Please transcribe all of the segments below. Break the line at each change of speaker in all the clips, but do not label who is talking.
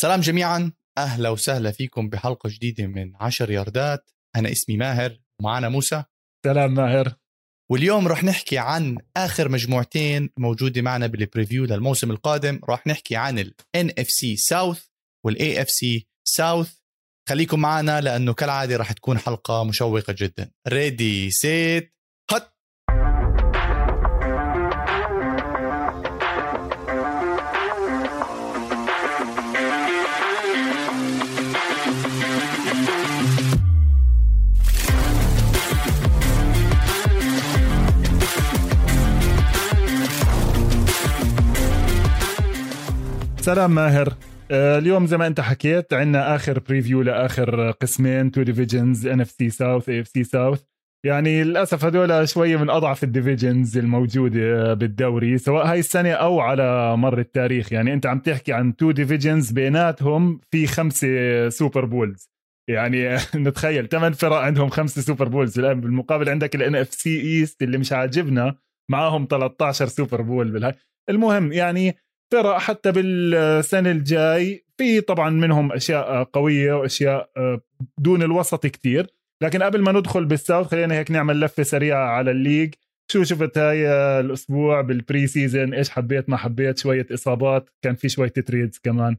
سلام جميعا. أهلا وسهلا فيكم بحلقة جديدة من عشر ياردات. أنا اسمي ماهر ومعنا موسى.
سلام ماهر.
واليوم رح نحكي عن آخر مجموعتين موجودة معنا بال preview للموسم القادم. رح نحكي عن ال NFC South وال AFC South. خليكم معنا لأنه كالعادة رح تكون حلقة مشوقة جدا. ready set
سلام ماهر آه، اليوم زي ما انت حكيت عندنا آخر preview لآخر قسمين تو ديفيجنز ان اف سي ساوث اي اف سي ساوث يعني للأسف هدول شوية من أضعف ال divisions الموجودة بالدوري سواء هاي السنة أو على مر التاريخ. يعني أنت عم تحكي عن two divisions بيناتهم في خمسة Super Bowls يعني نتخيل ثمان فرق عندهم خمسة Super Bowls الآن بالمقابل عندك ال NFC East اللي مش عاجبنا معاهم 13 Super Bowl بالهاي. المهم يعني فرق حتى بالسنة الجاي في طبعا منهم أشياء قوية وأشياء آه، دون الوسط كتير. لكن قبل ما ندخل بال South خلينا هيك نعمل لفة سريعة على ال league. شو شفت هاي الأسبوع بال preseason إيش حبيت؟ ما حبيت؟ شوية إصابات؟ كان في شوية trades كمان.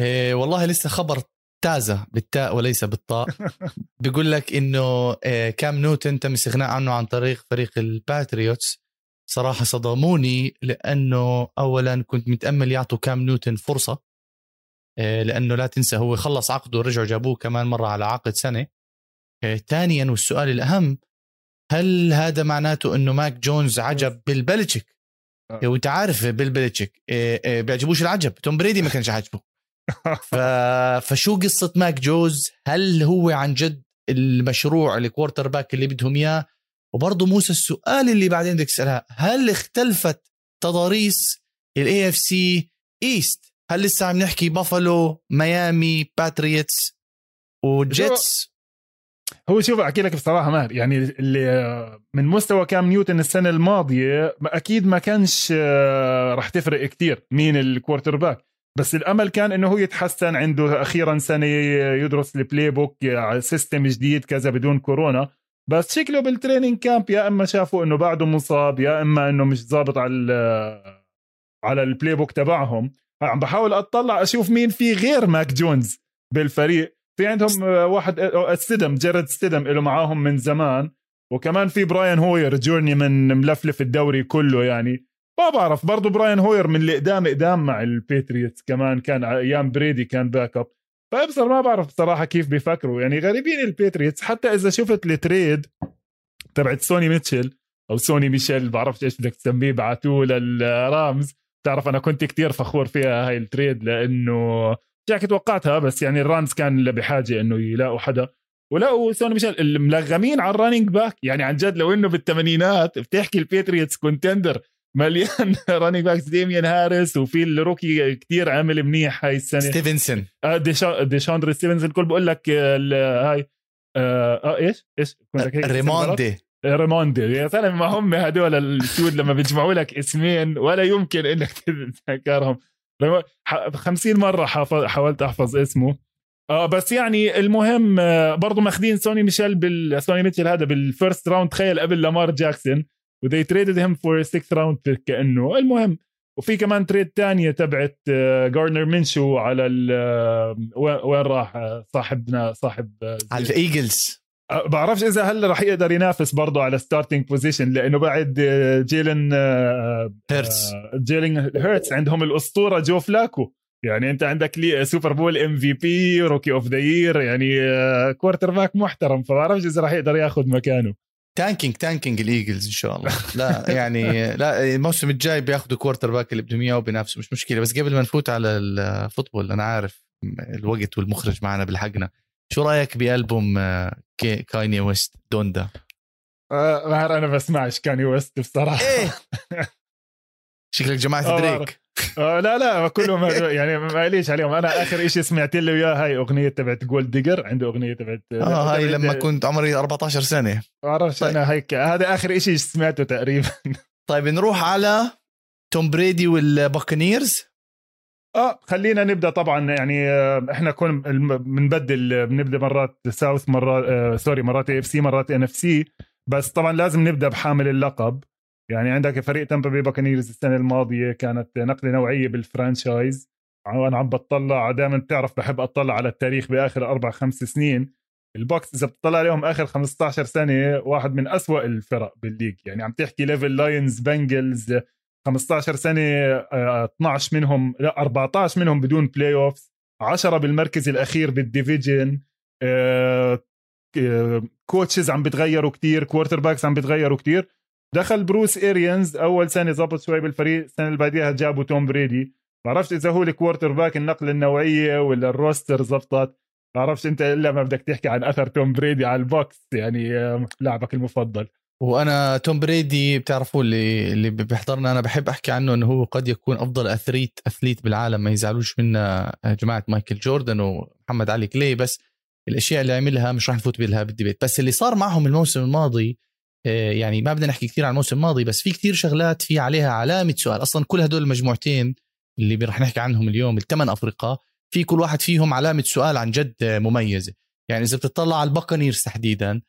إيه والله لسه خبر تازة بالتاء وليس بالطاء. بيقول لك إنه إيه كام نيوتن تم استغناء عنه عن طريق فريق الباتريوتس صراحة صدموني لأنه اولا كنت متأمل يعطوا كام نيوتن فرصة. آه، لأنه لا تنسى هو خلص عقده ورجعوا جابوه كمان مرة على عقد سنة. آه، ثانيا والسؤال الأهم هل هذا معناته إنه ماك جونز عجب بيل بيلتشيك آه. وانت عارف بيل بيلتشيك بيعجبوش العجب. توم بريدي ما كانش عاجبه. ف... فشو قصة ماك جونز هل هو عن جد المشروع ال quarterback اللي بدهم إياه؟ وبرضه موسى السؤال اللي بعدين بدك تسألها هل اختلفت تضاريس ال AFC East هل لسه عم نحكي بافلو ميامي باتريتس وجيتس
هو شوف أحكي لك بصراحة ماهر يعني اللي من مستوى كام نيوتن السنة الماضية أكيد ما كانش آه، راح تفرق كتير مين ال quarterback بس الأمل كان إنه هو يتحسن عنده أخيرا سنة يدرس ال playbook system جديد كذا بدون كورونا. بس شكله بال training camp يا إما شافوا إنه بعده مصاب يا إما إنه مش ظابط على على ال playbook تبعهم. عم بحاول أطلع أشوف مين في غير ماك جونز بالفريق. في عندهم واحد ستيدم جيرد ستيدم له معاهم من زمان. وكمان في براين هوير journeyman ملفلف الدوري كله يعني. ما بعرف برضه براين هوير من اللي قدام قدام مع البيتريتس كمان. كان أيام بريدي كان backup فابصر ما بعرف بصراحة كيف بيفكروا. يعني غريبين ال Patriots. حتى إذا شفت ال trade تبعت سوني ميتشل أو سوني ميشيل بعرفش إيش بدك تسميه بعتوه لل Rams. بتعرف أنا كنت كتير فخور فيها هاي ال trade لأنه جاك توقعتها بس يعني ال Rams كان بحاجة إنه يلاقوا حدا. ولقوا سوني ميشيل الملغمين على ال running back يعني عن جد لو إنه بالثمانينات بتحكي ال Patriots contender مليان running backs ديميان هاريس وفي ال rookie كتير عامل منيح هاي السنة.
ستيفنسون
آه ديشاندر ستيفنسون الكل بقول لك آه، هاي آه, آه إيش؟ إيش؟
ريموندي.
ريموندي. يا زلمه ما هم هدول السود لما بيجمعوا لك اسمين ولا يمكن إنك تتذكرهم 50 مرة حاولت أحفظ اسمه. آه بس يعني المهم آه، برضه ماخذين سوني ميشيل بال سوني ميشيل هذا بال first round تخيل قبل لامار جاكسون. و they traded him for 6 round pick كأنه. المهم وفي كمان trade تانية تبعت جاردنر uh, منشو على ال uh, وين راح صاحبنا صاحب
على ال Eagles.
بعرفش إذا هلا رح يقدر ينافس برضه على starting position لأنه بعد جيلن
هيرتس
جيلن هيرتس عندهم الأسطورة جو فلاكو. يعني أنت عندك لي Super Bowl MVP rookie of the year يعني quarterback محترم. فبعرفش إذا رح يقدر ياخذ مكانه.
tanking tanking ال Eagles إن شاء الله. لا يعني لا الموسم الجاي بياخذوا quarterback اللي بدهم إياه وبينافسوا. مش مشكلة. بس قبل ما نفوت على ال football أنا عارف الوقت والمخرج معنا بلحقنا شو رأيك بألبوم آه، كايني ويست Donda
آه أنا بسمعش كاني ويست بصراحة.
إيه. شكلك جماعة آه، دريك
آه لا لا كلهم يعني معليش عليهم. أنا آخر شيء سمعت له إياه هاي أغنية تبعت Gold Digger عنده أغنية تبعت
آه هاي لما كنت عمري 14 سنة.
ما بعرفش طيب. أنا هيك هذا آخر شيء سمعته تقريبا.
طيب نروح على توم بريدي وال
Buccaneers. آه خلينا نبدأ طبعا. يعني آه، إحنا كون بنبدل بنبدأ مرات south مرات آه sorry مرات AFC مرات NFC بس طبعا لازم نبدأ بحامل اللقب. يعني عندك فريق Tampa Bay Buccaneers السنة الماضية كانت نقلة نوعية بال franchise. وأنا عم بطلع دائما بتعرف بحب أطلع على التاريخ بآخر أربع خمس سنين. ال Bucs إذا بتطلع عليهم آخر 15 سنة واحد من أسوأ الفرق بال league. يعني عم تحكي level Lions Bengals 15 سنة 12 آه، منهم لا 14 منهم بدون playoff 10 بالمركز الأخير بال division coaches آه، آه، عم بتغيروا كتير quarterbacks عم بتغيروا كتير. دخل بروس اريانز أول سنة زبط شوي بالفريق السنة اللي بعديها جابوا توم بريدي. ما بعرفش إذا هو ال quarterback النقلة النوعية ولا ال roster زبطت. بعرفش أنت إلا ما بدك تحكي عن أثر توم بريدي على ال Bucs يعني لاعبك المفضل.
وأنا توم بريدي بتعرفوا اللي اللي بيحضرنا أنا بحب أحكي عنه إنه هو قد يكون أفضل اثليت أثليت بالعالم ما يزعلوش منا جماعة مايكل جوردن ومحمد علي كلي. بس الأشياء اللي عملها مش راح نفوت بها بالديبيت بس اللي صار معهم الموسم الماضي يعني ما بدنا نحكي كثير عن الموسم الماضي بس في كثير شغلات في عليها علامة سؤال. أصلا كل هدول المجموعتين اللي رح نحكي عنهم اليوم الثمان افرقاء في كل واحد فيهم علامة سؤال عن جد مميزة. يعني إذا بتطلع على ال Buccaneers تحديدا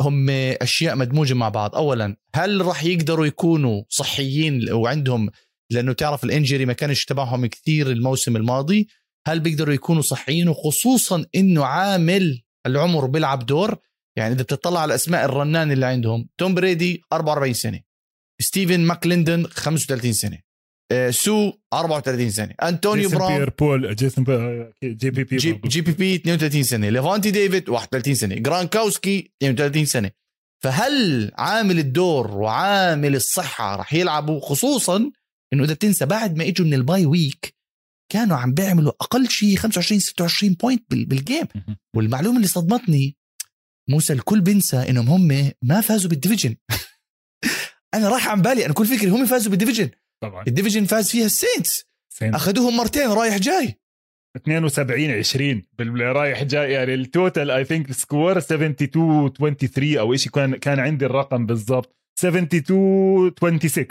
هم أشياء مدموجة مع بعض. اولا هل راح يقدروا يكونوا صحيين وعندهم لأنه تعرف ال injury ما كانش تبعهم كثير الموسم الماضي هل بيقدروا يكونوا صحيين؟ وخصوصا إنه عامل العمر بيلعب دور يعني إذا بتطلع على أسماء الرنان اللي عندهم توم بريدي 44 سنة ستيفن ماكليندن 35 سنة آه، سو 34 سنة انطونيو براون
بير بول جيسون
JPP J, JPP 32 سنة ليفانتي ديفيد 31 سنة جرانكاوسكي 32 سنة. فهل عامل الدور وعامل الصحة رح يلعبوا خصوصا إنه إذا بتنسى بعد ما إجوا من ال bye week كانوا عم بيعملوا أقل شيء 25 26 point بال game والمعلومة اللي صدمتني موسى الكل بينسى إنهم هم ما فازوا بال division. أنا راح عن بالي أنا كل فكري هم فازوا بال division.
طبعا.
ال division فاز فيها ال Saints. أخذوهم مرتين رايح جاي.
72 20 بالرايح جاي يعني ال total I think score 72 23 أو شيء كان كان عندي الرقم بالضبط. 72 26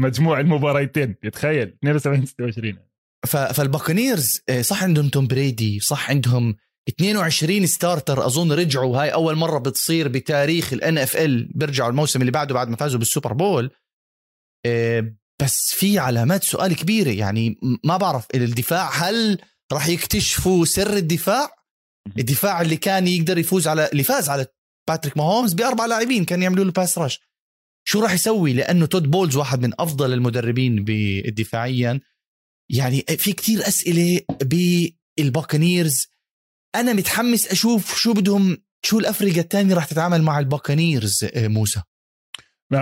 مجموع المباريتين يتخيل. 72 26
فال Buccaneers آه، صح عندهم توم بريدي صح عندهم 22 starter أظن رجعوا. هاي أول مرة بتصير بتاريخ ال NFL بيرجعوا الموسم اللي بعده بعد ما فازوا بال Super Bowl. آه، بس في علامات سؤال كبيرة. يعني ما بعرف الدفاع هل راح يكتشفوا سر الدفاع؟ الدفاع اللي كان يقدر يفوز على اللي فاز على باتريك ماهومز بأربع لاعبين كان يعملوا له pass rush شو راح يسوي؟ لأنه تود بولز واحد من أفضل المدربين دفاعيا. يعني في كتير أسئلة بال Buccaneers أنا متحمس أشوف شو بدهم شو الافرقه الثانية راح تتعامل مع ال Buccaneers آه، موسى.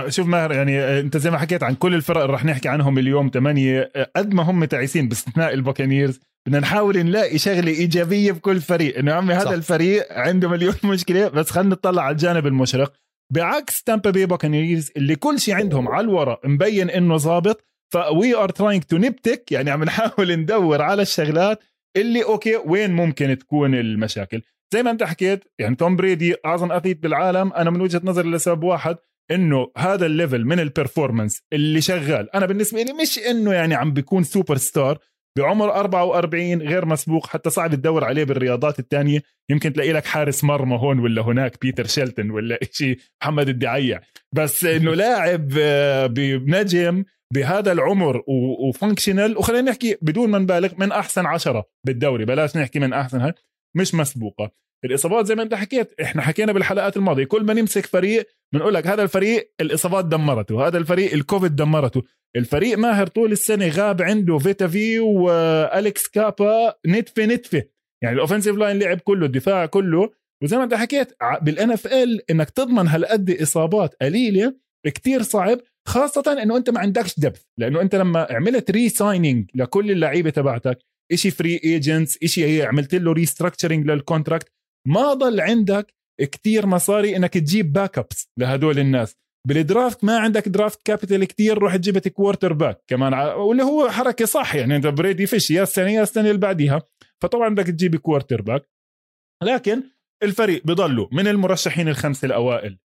شوف ماهر يعني آه، أنت زي ما حكيت عن كل الفرق اللي رح نحكي عنهم اليوم ثمانية آه، قد ما هم تعيسين باستثناء ال Buccaneers بدنا نحاول نلاقي شغلة إيجابية بكل فريق. إنه عمي هذا صح. الفريق عنده مليون مشكلة بس خلينا نطلع على الجانب المشرق. بعكس Tampa Bay Buccaneers اللي كل شيء عندهم على الورق مبين إنه ظابط ف we are trying to nitpick يعني عم نحاول ندور على الشغلات اللي okay وين ممكن تكون المشاكل؟ زي ما أنت حكيت يعني توم بريدي أعظم athlete بالعالم أنا من وجهة نظري لسبب واحد إنه هذا ال level من ال performance اللي شغال. أنا بالنسبة لي مش إنه يعني عم بيكون سوبر ستار بعمر 44 غير مسبوق حتى صعب تدور عليه بالرياضات الثانية يمكن تلاقي لك حارس مرمى هون ولا هناك بيتر شيلتون ولا شيء محمد الدعيع. بس إنه لاعب آه، بنجم بهذا العمر و functional وخلينا نحكي بدون ما نبالغ من أحسن عشرة بالدوري. بلاش نحكي من أحسن هاي. مش مسبوقة. الإصابات زي ما أنت حكيت إحنا حكينا بالحلقات الماضية. كل ما نمسك فريق بنقول لك هذا الفريق الإصابات دمرته هذا الفريق الكوفيد دمرته. الفريق ماهر طول السنة غاب عنده فيتا في والكس كابا نتفة نتفة. يعني ال offensive line لعب كله الدفاع كله. وزي ما أنت حكيت بال NFL إنك تضمن هالقد إصابات قليلة كتير صعب. خاصة إنه أنت ما عندكش depth لأنه أنت لما عملت re-signing لكل اللعيبة تبعتك إشي free agents هي عملت له restructuring لل contract ما ضل عندك كتير مصاري إنك تجيب backups لهدول الناس. بال draft ما عندك draft capital كتير روح جبت quarterback كمان واللي هو حركة صح يعني أنت بريدي فيش يا السنة يا السنة اللي بعديها. فطبعا بدك تجيب quarterback لكن الفريق بضلوا من المرشحين الخمسة الأوائل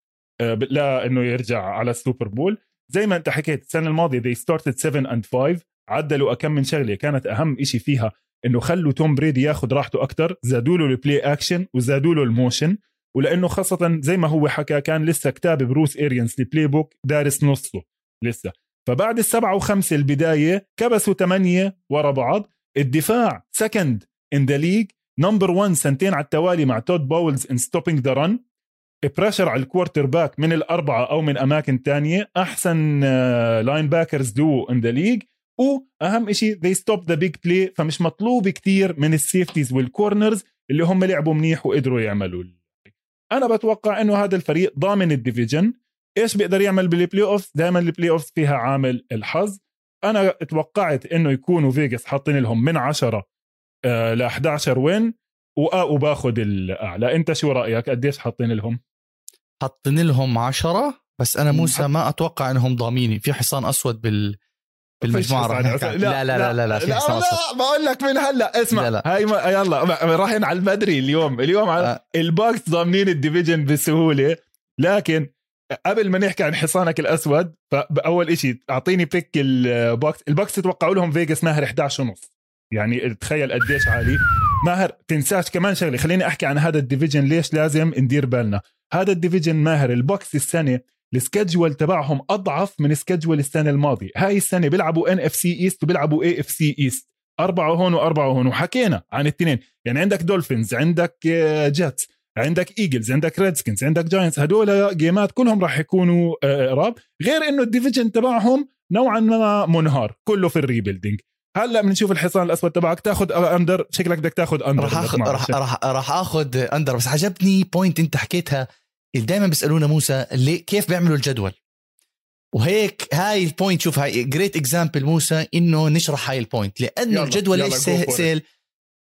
آه، لا إنه يرجع على ال Super Bowl. زي ما انت حكيت السنة الماضية they started 7 and 5 عدلوا أكم من شغلة كانت أهم إشي فيها إنه خلوا توم بريدي ياخذ راحته أكثر زادوا له ال play action وزادوا له ال motion ولأنه خاصة زي ما هو حكى كان لسه كتاب بروس اريانس ال playbook دارس نصه لسه. فبعد السبعة وخمسة البداية كبسوا ثمانية ورا بعض الدفاع second in the league number 1 سنتين على التوالي مع تود باولز in stopping the run pressure على ال quarterback من الأربعة أو من أماكن تانية. أحسن linebackers duo in the league وأهم شيء they stop the big play. فمش مطلوب كتير من ال safeties وال corners اللي هم لعبوا منيح وقدروا يعملوا. أنا بتوقع إنه هذا الفريق ضامن ال division إيش بيقدر يعمل بال playoff دائما ال playoff فيها عامل الحظ. أنا توقعت إنه يكونوا فيجاس حاطين لهم من 10 ل 11 win وباخذ الأعلى. أنت شو رأيك؟ قديش حاطين لهم؟
حاطين لهم 10 بس أنا موسى ما أتوقع إنهم ضاميني. في حصان أسود بال بالمجموعة راح لا لا لا لا لا, في لا, لا,
لا بقول لك من هلا. اسمع. لا لا. هاي ما يلا رايحين على المدري اليوم. اليوم على آه. البوكس ضامنين الديفيجن بسهولة. لكن قبل ما نحكي عن حصانك الأسود فاول شيء أعطيني بيك البوكس البوكس تتوقعوا لهم فيجاس ماهر 11 ونص. يعني تخيل قديش عالي. ماهر تنساش كمان شغلة. خليني أحكي عن هذا ال division. ليش لازم ندير بالنا؟ هذا ال division ماهر ال Bucs السنة ال schedule تبعهم أضعف من schedule السنة الماضية. هاي السنة بيلعبوا NFC East وبيلعبوا AFC East أربعة هون وأربعة هون. وحكينا عن الاثنين. يعني عندك Dolphins عندك Jets آه، عندك Eagles عندك Redskins عندك Giants هدول game ات كلهم راح يكونوا آه، غير إنه ال division تبعهم نوعا ما منهار. كله في ال rebuilding هلا بنشوف الحصان الأسود تبعك. تاخذ under شكلك بدك تاخذ under
راح اخذ راح راح راح اخذ under بس عجبني point انت حكيتها. اللي دائما بيسألونا موسى اللي كيف بيعملوا الجدول؟ وهيك هاي ال point شوف هاي great example موسى إنه نشرح هاي ال point لأنه الجدول ليش سهل, سهل.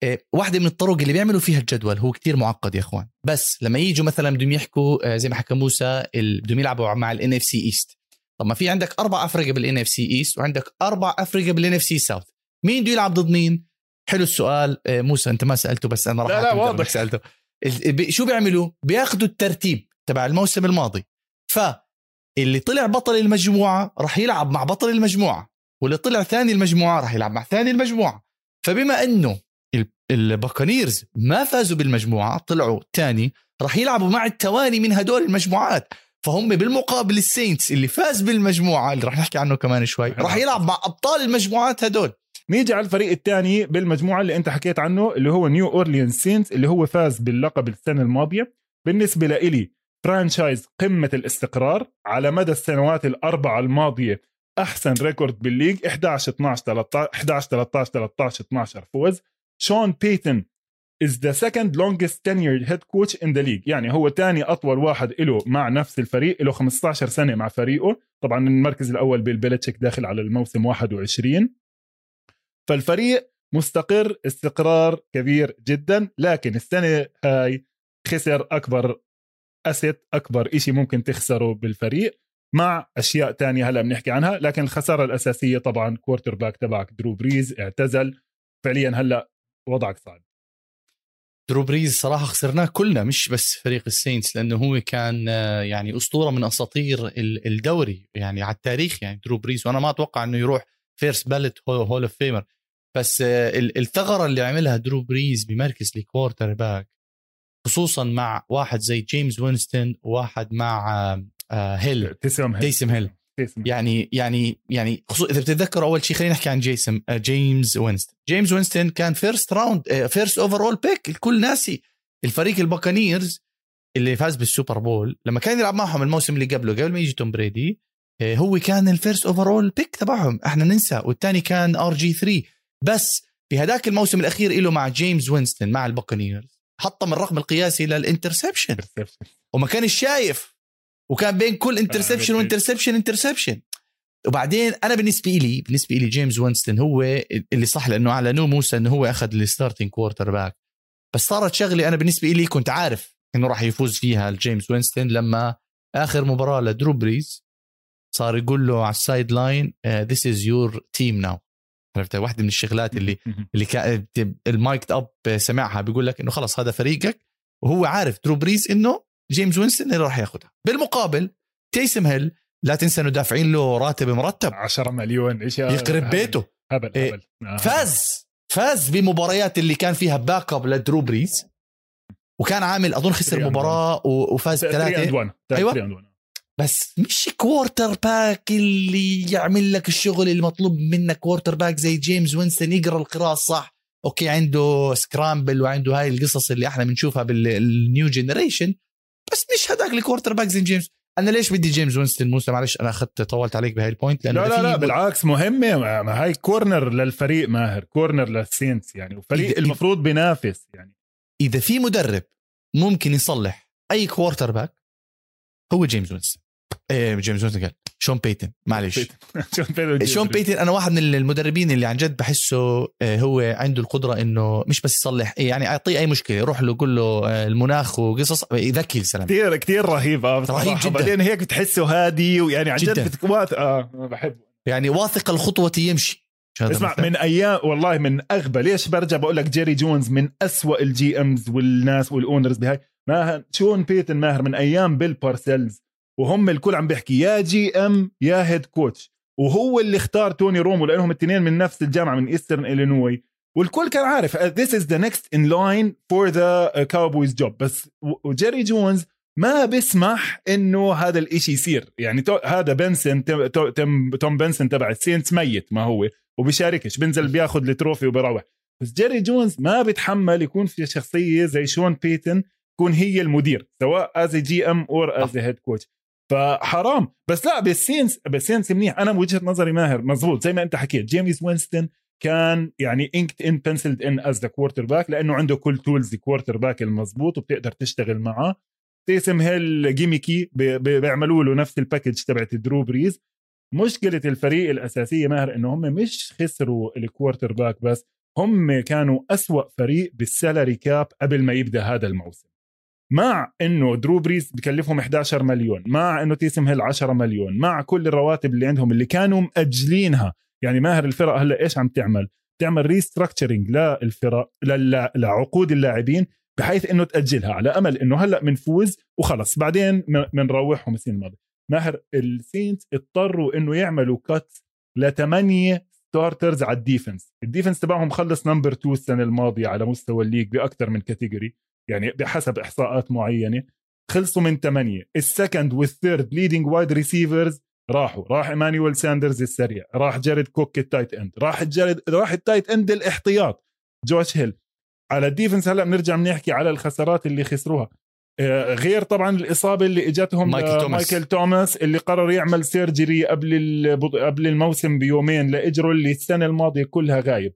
إيه واحدة من الطرق اللي بيعملوا فيها الجدول هو كتير معقد يا إخوان. بس لما يجوا مثلا بدهم يحكوا آه، زي ما حكى موسى بدهم يلعبوا مع ال NFC East طب ما في عندك أربع افرقه بال NFC East وعندك أربع افرقه بال NFC South مين بده يلعب ضد مين؟ حلو السؤال. آه، موسى انت ما سألته بس أنا راح
لا لا واضح.
سألته. شو بيعملوا؟ بياخذوا الترتيب تبع الموسم الماضي. فاللي طلع بطل المجموعة راح يلعب مع بطل المجموعة واللي طلع ثاني المجموعة راح يلعب مع ثاني المجموعة. فبما إنه ال Buccaneers ما فازوا بالمجموعة طلعوا ثاني راح يلعبوا مع التواني من هدول المجموعات. فهم بالمقابل ال Saints اللي فاز بالمجموعة اللي راح نحكي عنه كمان شوي راح يلعب مع أبطال المجموعات هدول.
نيجي على الفريق الثاني بالمجموعة اللي انت حكيت عنه اللي هو New Orleans Saints اللي هو فاز باللقب السنة الماضية. بالنسبة لإلي franchise قمة الاستقرار. على مدى السنوات الأربعة الماضية أحسن record بال league 11 12 13 11 13 13 12 فوز. شون بيتن is the second longest tenured head coach in the league. يعني هو ثاني أطول واحد له مع نفس الفريق له 15 سنة مع فريقه. طبعا المركز الأول بالبيلتشيك داخل على الموسم 21 فالفريق مستقر استقرار كبير جدا لكن السنة هاي خسر أكبر asset أكبر إشي ممكن تخسره بالفريق مع أشياء تانية هلأ بنحكي عنها لكن الخسارة الأساسية طبعا quarterback تبعك درو بريز اعتزل. فعليا هلأ وضعك صعب.
درو بريز صراحة خسرناه كلنا مش بس فريق ال Saints لأنه هو كان يعني أسطورة من أساطير الدوري يعني على التاريخ يعني درو بريز وأنا ما أتوقع إنه يروح first ballot Hall of Famer بس الثغرة اللي عملها درو بريز بمركز ال quarterback خصوصا مع واحد زي جيمس وينستون وواحد مع آه، هيل.
تيسم هيل
تيسم هيل يعني يعني يعني إذا بتتذكروا أول شيء خلينا نحكي عن جيسم آه، جيمس وينستون. جيمس وينستون كان first round first overall pick الكل ناسي الفريق ال Buccaneers اللي فاز بال Super Bowl. لما كان يلعب معهم الموسم اللي قبله قبل ما يجي توم بريدي آه، هو كان ال first overall pick تبعهم. إحنا ننسى. والثاني كان RG3 بس في هذاك الموسم الأخير له مع جيمس وينستون مع ال Buccaneers حطم الرقم القياسي لل interception وما كان شايف وكان بين كل interception و interception interception. وبعدين أنا بالنسبة لي بالنسبة لي جيمس وينستون هو اللي صح لأنه اعلنوه موسى إنه هو أخذ ال starting quarterback بس صارت شغلة أنا بالنسبة لي كنت عارف إنه راح يفوز فيها الجيمس وينستون لما آخر مباراة لدرو بريز صار يقول له على ال sideline this is your team now عرفت؟ واحدة من الشغلات اللي اللي كان ال mic up سمعها بيقول لك إنه خلص هذا فريقك وهو عارف درو بريز إنه جيمس وينستون اللي راح ياخذها بالمقابل تيسم هيل لا تنسى إنه دافعين له راتب مرتب.
10 مليون إيش
يقرب بيته.
هبل
إيه،
هبل آه،
فاز فاز بمباريات اللي كان فيها backup لدرو بريز وكان عامل أظن خسر مباراة وفاز
3 and
ثلاثة.
1
أيوة. بس مش quarterback اللي يعمل لك الشغل اللي مطلوب منك quarterback زي جيمس وينستون يقرأ القراءة الصح. okay عنده scramble وعنده هاي القصص اللي إحنا بنشوفها بال new generation بس مش هذاك ال quarterback زي جيمس أنا ليش بدي جيمس وينستون موسى؟ معلش أنا اخذت طولت عليك بهاي ال
point
لأنه
لا لا
لا
بالعكس مهمة. ما هاي corner للفريق ماهر corner للسينتس يعني. وفريق المفروض بينافس يعني.
إذا في مدرب ممكن يصلح أي quarterback هو جيمس وينستون إيه جيمس وينستون قال شون بيتن معلش
شون بيتن
شون بيتن أنا واحد من المدربين اللي عن جد بحسه آه، هو عنده القدرة إنه مش بس يصلح إيه، يعني أعطيه أي مشكلة يروح له يقول له آه، المناخ وقصص يذكي الزلمه
كثير كثير رهيب آه بصراحة.
رهيب جداً.
بعدين هيك بتحسه هادي ويعني عن جد. بتكوات آه بحب
يعني واثق الخطوة يمشي
اسمع
مثل؟
من أيام والله من أغبى ليش برجع بقول لك جيري جونز من أسوأ الجي امز والناس والاونرز بهاي ماهر شون بيتن ماهر من أيام بيل بارسلز وهم الكل عم بيحكي يا GM يا head coach. وهو اللي اختار توني رومو لأنهم الاثنين من نفس الجامعة من Eastern Illinois والكل كان عارف uh, this is the next in line for the uh, Cowboys job. بس وجيري جونز ما بيسمح إنه هذا الإشي يصير. يعني تو هذا بنسن تم- تو- تم توم بنسن تبع السينتس ميت ما هو وبيشاركش بنزل بياخذ ال trophy وبيروح. بس جيري جونز ما بيتحمل يكون في شخصية زي شون بيتن تكون هي المدير سواء از جي ام اور از هيد كوتش فحرام. بس لا بالسينس بالسينس منيح. أنا بوجهه نظري ماهر مزبوط زي ما أنت حكيت جيمس وينستون كان يعني انكت ان بنسلد ان از ذا كوارتر باك لأنه عنده كل تولز الكوارتر باك المزبوط وبتقدر تشتغل معاه تيسم هيل جيميكي بي- بي- بيعملوا له نفس الباكج تبعت درو بريز مشكلة الفريق الأساسية ماهر إنه هم مش خسروا الكوارتر باك بس هم كانوا أسوأ فريق بال salary cap قبل ما يبدأ هذا الموسم. مع إنه درو بريز بكلفهم 11 مليون مع إنه تيسم هيل 10 مليون مع كل الرواتب اللي عندهم اللي كانوا مأجلينها. يعني ماهر الفرق هلأ إيش عم تعمل؟ تعمل restructuring للفرق لل- لعقود اللاعبين بحيث إنه تأجلها على أمل إنه هلأ بنفوز وخلص. بعدين بنروحهم السنة الماضية. ماهر السينت اضطروا إنه يعملوا cut لثمانية starters على ال defense. ال defense تبعهم خلص number 2 السنة الماضية على مستوى ال league بأكثر من category يعني بحسب إحصاءات معينة. خلصوا من ثمانيه ال second وال third leading wide receivers راحوا. راح ايمانويل ساندرز السريع. راح جاريد كوك ال tight end راح جاريد راح ال tight end الاحتياط جوش هيل على ال defense هلأ بنرجع بنحكي على الخسارات اللي خسروها. آه، غير طبعا الإصابة اللي إجتهم
مايكل توماس.
مايكل توماس اللي قرر يعمل surgery قبل قبل الموسم بيومين لإجره اللي السنة الماضية كلها غايب.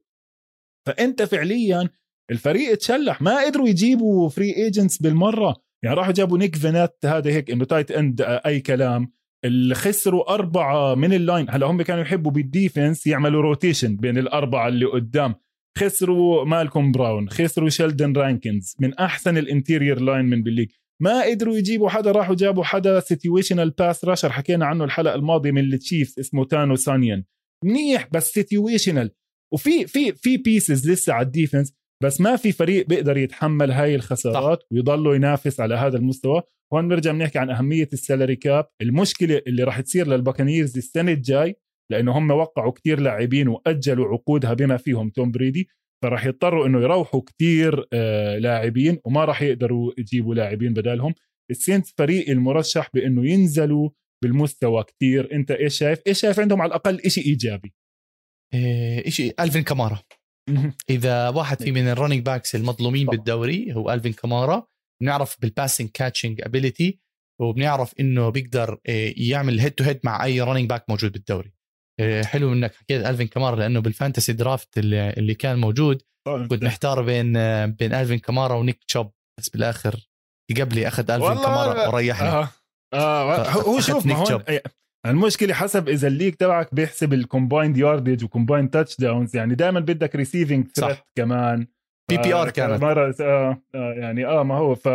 فأنت فعليا الفريق تشلح ما قدروا يجيبوا free agents بالمرة. يعني راحوا جابوا نيك فينات هذا هيك انه tight end أي كلام. اللي خسروا أربعة من ال line هلا هم كانوا يحبوا بال defense يعملوا rotation بين الأربعة اللي قدام. خسروا مالكوم براون خسروا شيلدن رانكنز من أحسن ال interior linemen بال league. ما قدروا يجيبوا حدا راحوا جابوا حدا situational pass rusher حكينا عنه الحلقة الماضية من التشيفز اسمه تانو سانيان منيح بس situational وفي في في pieces لسه على ال defense بس ما في فريق بيقدر يتحمل هاي الخسارات ويضلوا ينافس على هذا المستوى. هون بنرجع بنحكي عن أهمية ال salary cap. المشكلة اللي راح تصير للباكانيرز السنة الجاي لأنه هم وقعوا كتير لاعبين وأجلوا عقودها بما فيهم توم بريدي. فراح يضطروا إنه يروحوا كتير آه لاعبين وما راح يقدروا يجيبوا لاعبين بدالهم. السينت فريق المرشح بإنه ينزلوا بالمستوى كتير. أنت إيش شايف؟ إيش شايف عندهم على الأقل إشي إيجابي؟
إيه شيء الفين كمارا إذا واحد في من ال running backs المظلومين
طبعا.
بالدوري هو الفين كمارا بنعرف بال passing catching ability وبنعرف إنه بيقدر إيه، يعمل head to head مع أي running back موجود بالدوري. إيه، حلو إنك حكيت الفين كمارا لأنه بال fantasy draft اللي, اللي كان موجود كنت محتار بين آه، بين الفين كمارا ونيك تشوب بس بالآخر قبلي أخذ الفين
لا.
وريحني.
آه. آه هو شوف ما هون المشكلة حسب إذا ال league تبعك بيحسب ال combined yardage و combined touchdowns يعني دائما بدك
receiving.
threat كمان.
PPR
آه،
كانت.
مرة آه آه يعني آه ما هو ف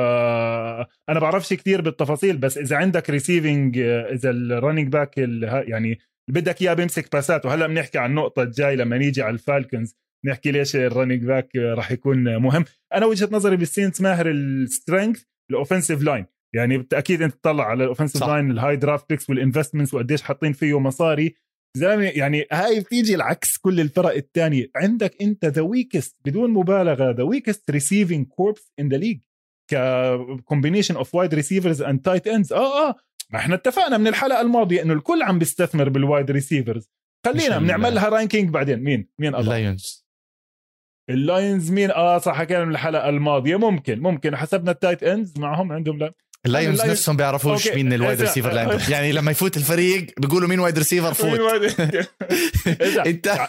أنا بعرفش كتير بالتفاصيل بس إذا عندك receiving إذا ال running back يعني بدك إياه بيمسك باسات وهلأ بنحكي عن النقطة الجاي لما نيجي على الفالكنز نحكي ليش ال running back راح يكون مهم. أنا وجهة نظري بال Saints ماهر ال strength ال offensive line يعني بالتأكيد أنت تطلع على ال
offensive.
line الهاي draft picks وال investments وقديش حاطين فيه مصاري. زلمة يعني هاي بتيجي العكس كل الفرق الثانية عندك أنت the weakest بدون مبالغة the weakest receiving corps in the league ك combination of wide receivers and tight ends آه آه. ما إحنا اتفقنا من الحلقة الماضية إنه الكل عم بيستثمر بال wide receivers خلينا بنعملها ranking بعدين. مين؟ مين
ال
Lions ال Lions مين؟ آه صح حكينا من الحلقة الماضية. ممكن ممكن. حسبنا ال tight ends معهم عندهم لا.
ال Lions نفسهم بيعرفوش مين ال wide receiver اللي عندهم يعني لما يفوت الفريق بيقولوا مين wide receiver فوت. انت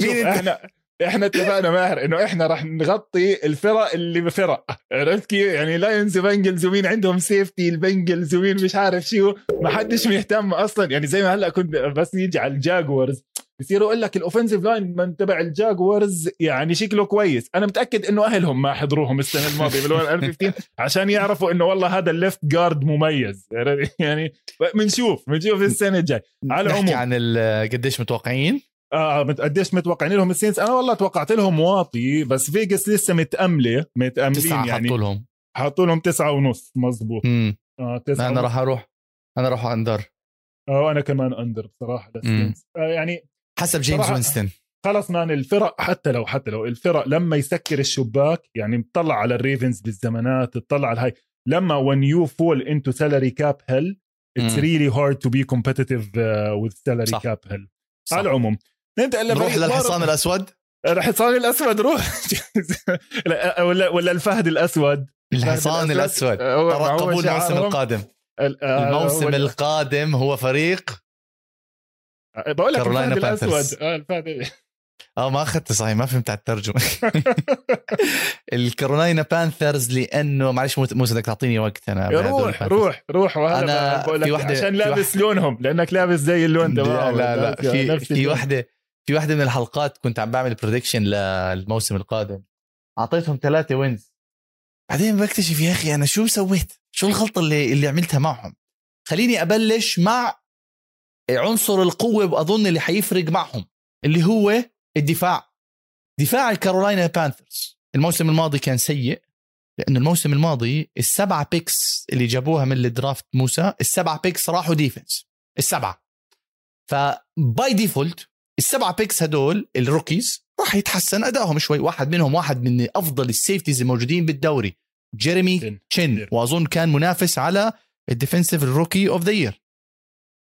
مين إحنا إحنا اتفقنا ماهر إنه إحنا راح نغطي الفرق اللي بفرق. عرفت كيف؟ يعني Lions و Bengals ومين عندهم safety ال Bengals ومين مش عارف شو ما حدش مهتم أصلا. يعني زي ما هلأ كنت بس يجي على ال Jaguars. بصير يقول لك ال offensive line من تبع ال Jaguars يعني شكله كويس. أنا متأكد إنه أهلهم ما حضروهم السنة الماضية بال 15 عشان يعرفوا إنه والله هذا ال left guard مميز. يعني بنشوف بنشوف السنة الجاي
على العموم. عن قديش متوقعين؟
آه قديش متوقعين لهم ال Saints أنا والله توقعت لهم واطي بس Vegas لسه متأملة متأملين يعني.
حطوا لهم.
حطوا لهم تسعة ونص مزبوط
آه تسعة أنا راح أروح. أنا راح under.
آه أنا كمان under بصراحة لل Saints آه يعني
حسب Jameis Winston.
خلص man الفرق حتى لو حتى لو الفرق لما يسكر الشباك يعني بتطلع على ال Ravens بالزمانات تطلع على هاي. لما when you fall into salary cap hell it's really hard to be competitive uh, with salary صح. cap hell. صح. على العموم.
انت نروح للحصان الأسود؟
الحصان الأسود روح. ولا ولا الفهد الأسود.
الحصان الأسود. ترقبوا الموسم القادم. آه، الموسم القادم هو فريق
بقول لك الفهد الأسود. آه الفهد
آه ما أخذت صحيح ما فهمت على الترجمة. الكارولينا بانثرز لأنه معلش مو بدك تعطيني وقت أنا
روح روح روح وهذا أنا بقول لك عشان لابس لونهم لأنك لابس زي اللون
لا لا لا. في في وحده في واحدة من الحلقات كنت عم بعمل prediction للموسم القادم. أعطيتهم ثلاثة wins بعدين بكتشف يا أخي أنا شو سويت؟ شو الغلطة اللي اللي عملتها معهم؟ خليني أبلش مع عنصر القوة واظن اللي حيفرق معهم اللي هو الدفاع. دفاع ال Carolina Panthers. الموسم الماضي كان سيء لأنه الموسم الماضي السبعة picks اللي جابوها من ال draft موسى السبعة picks راحوا defense السبعة. ف by default السبعه picks هدول ال rookies راح يتحسن أدائهم شوي. واحد منهم واحد من أفضل ال safeties الموجودين بالدوري Jeremy Chinn وأظن كان منافس على ال defensive ال rookie of the year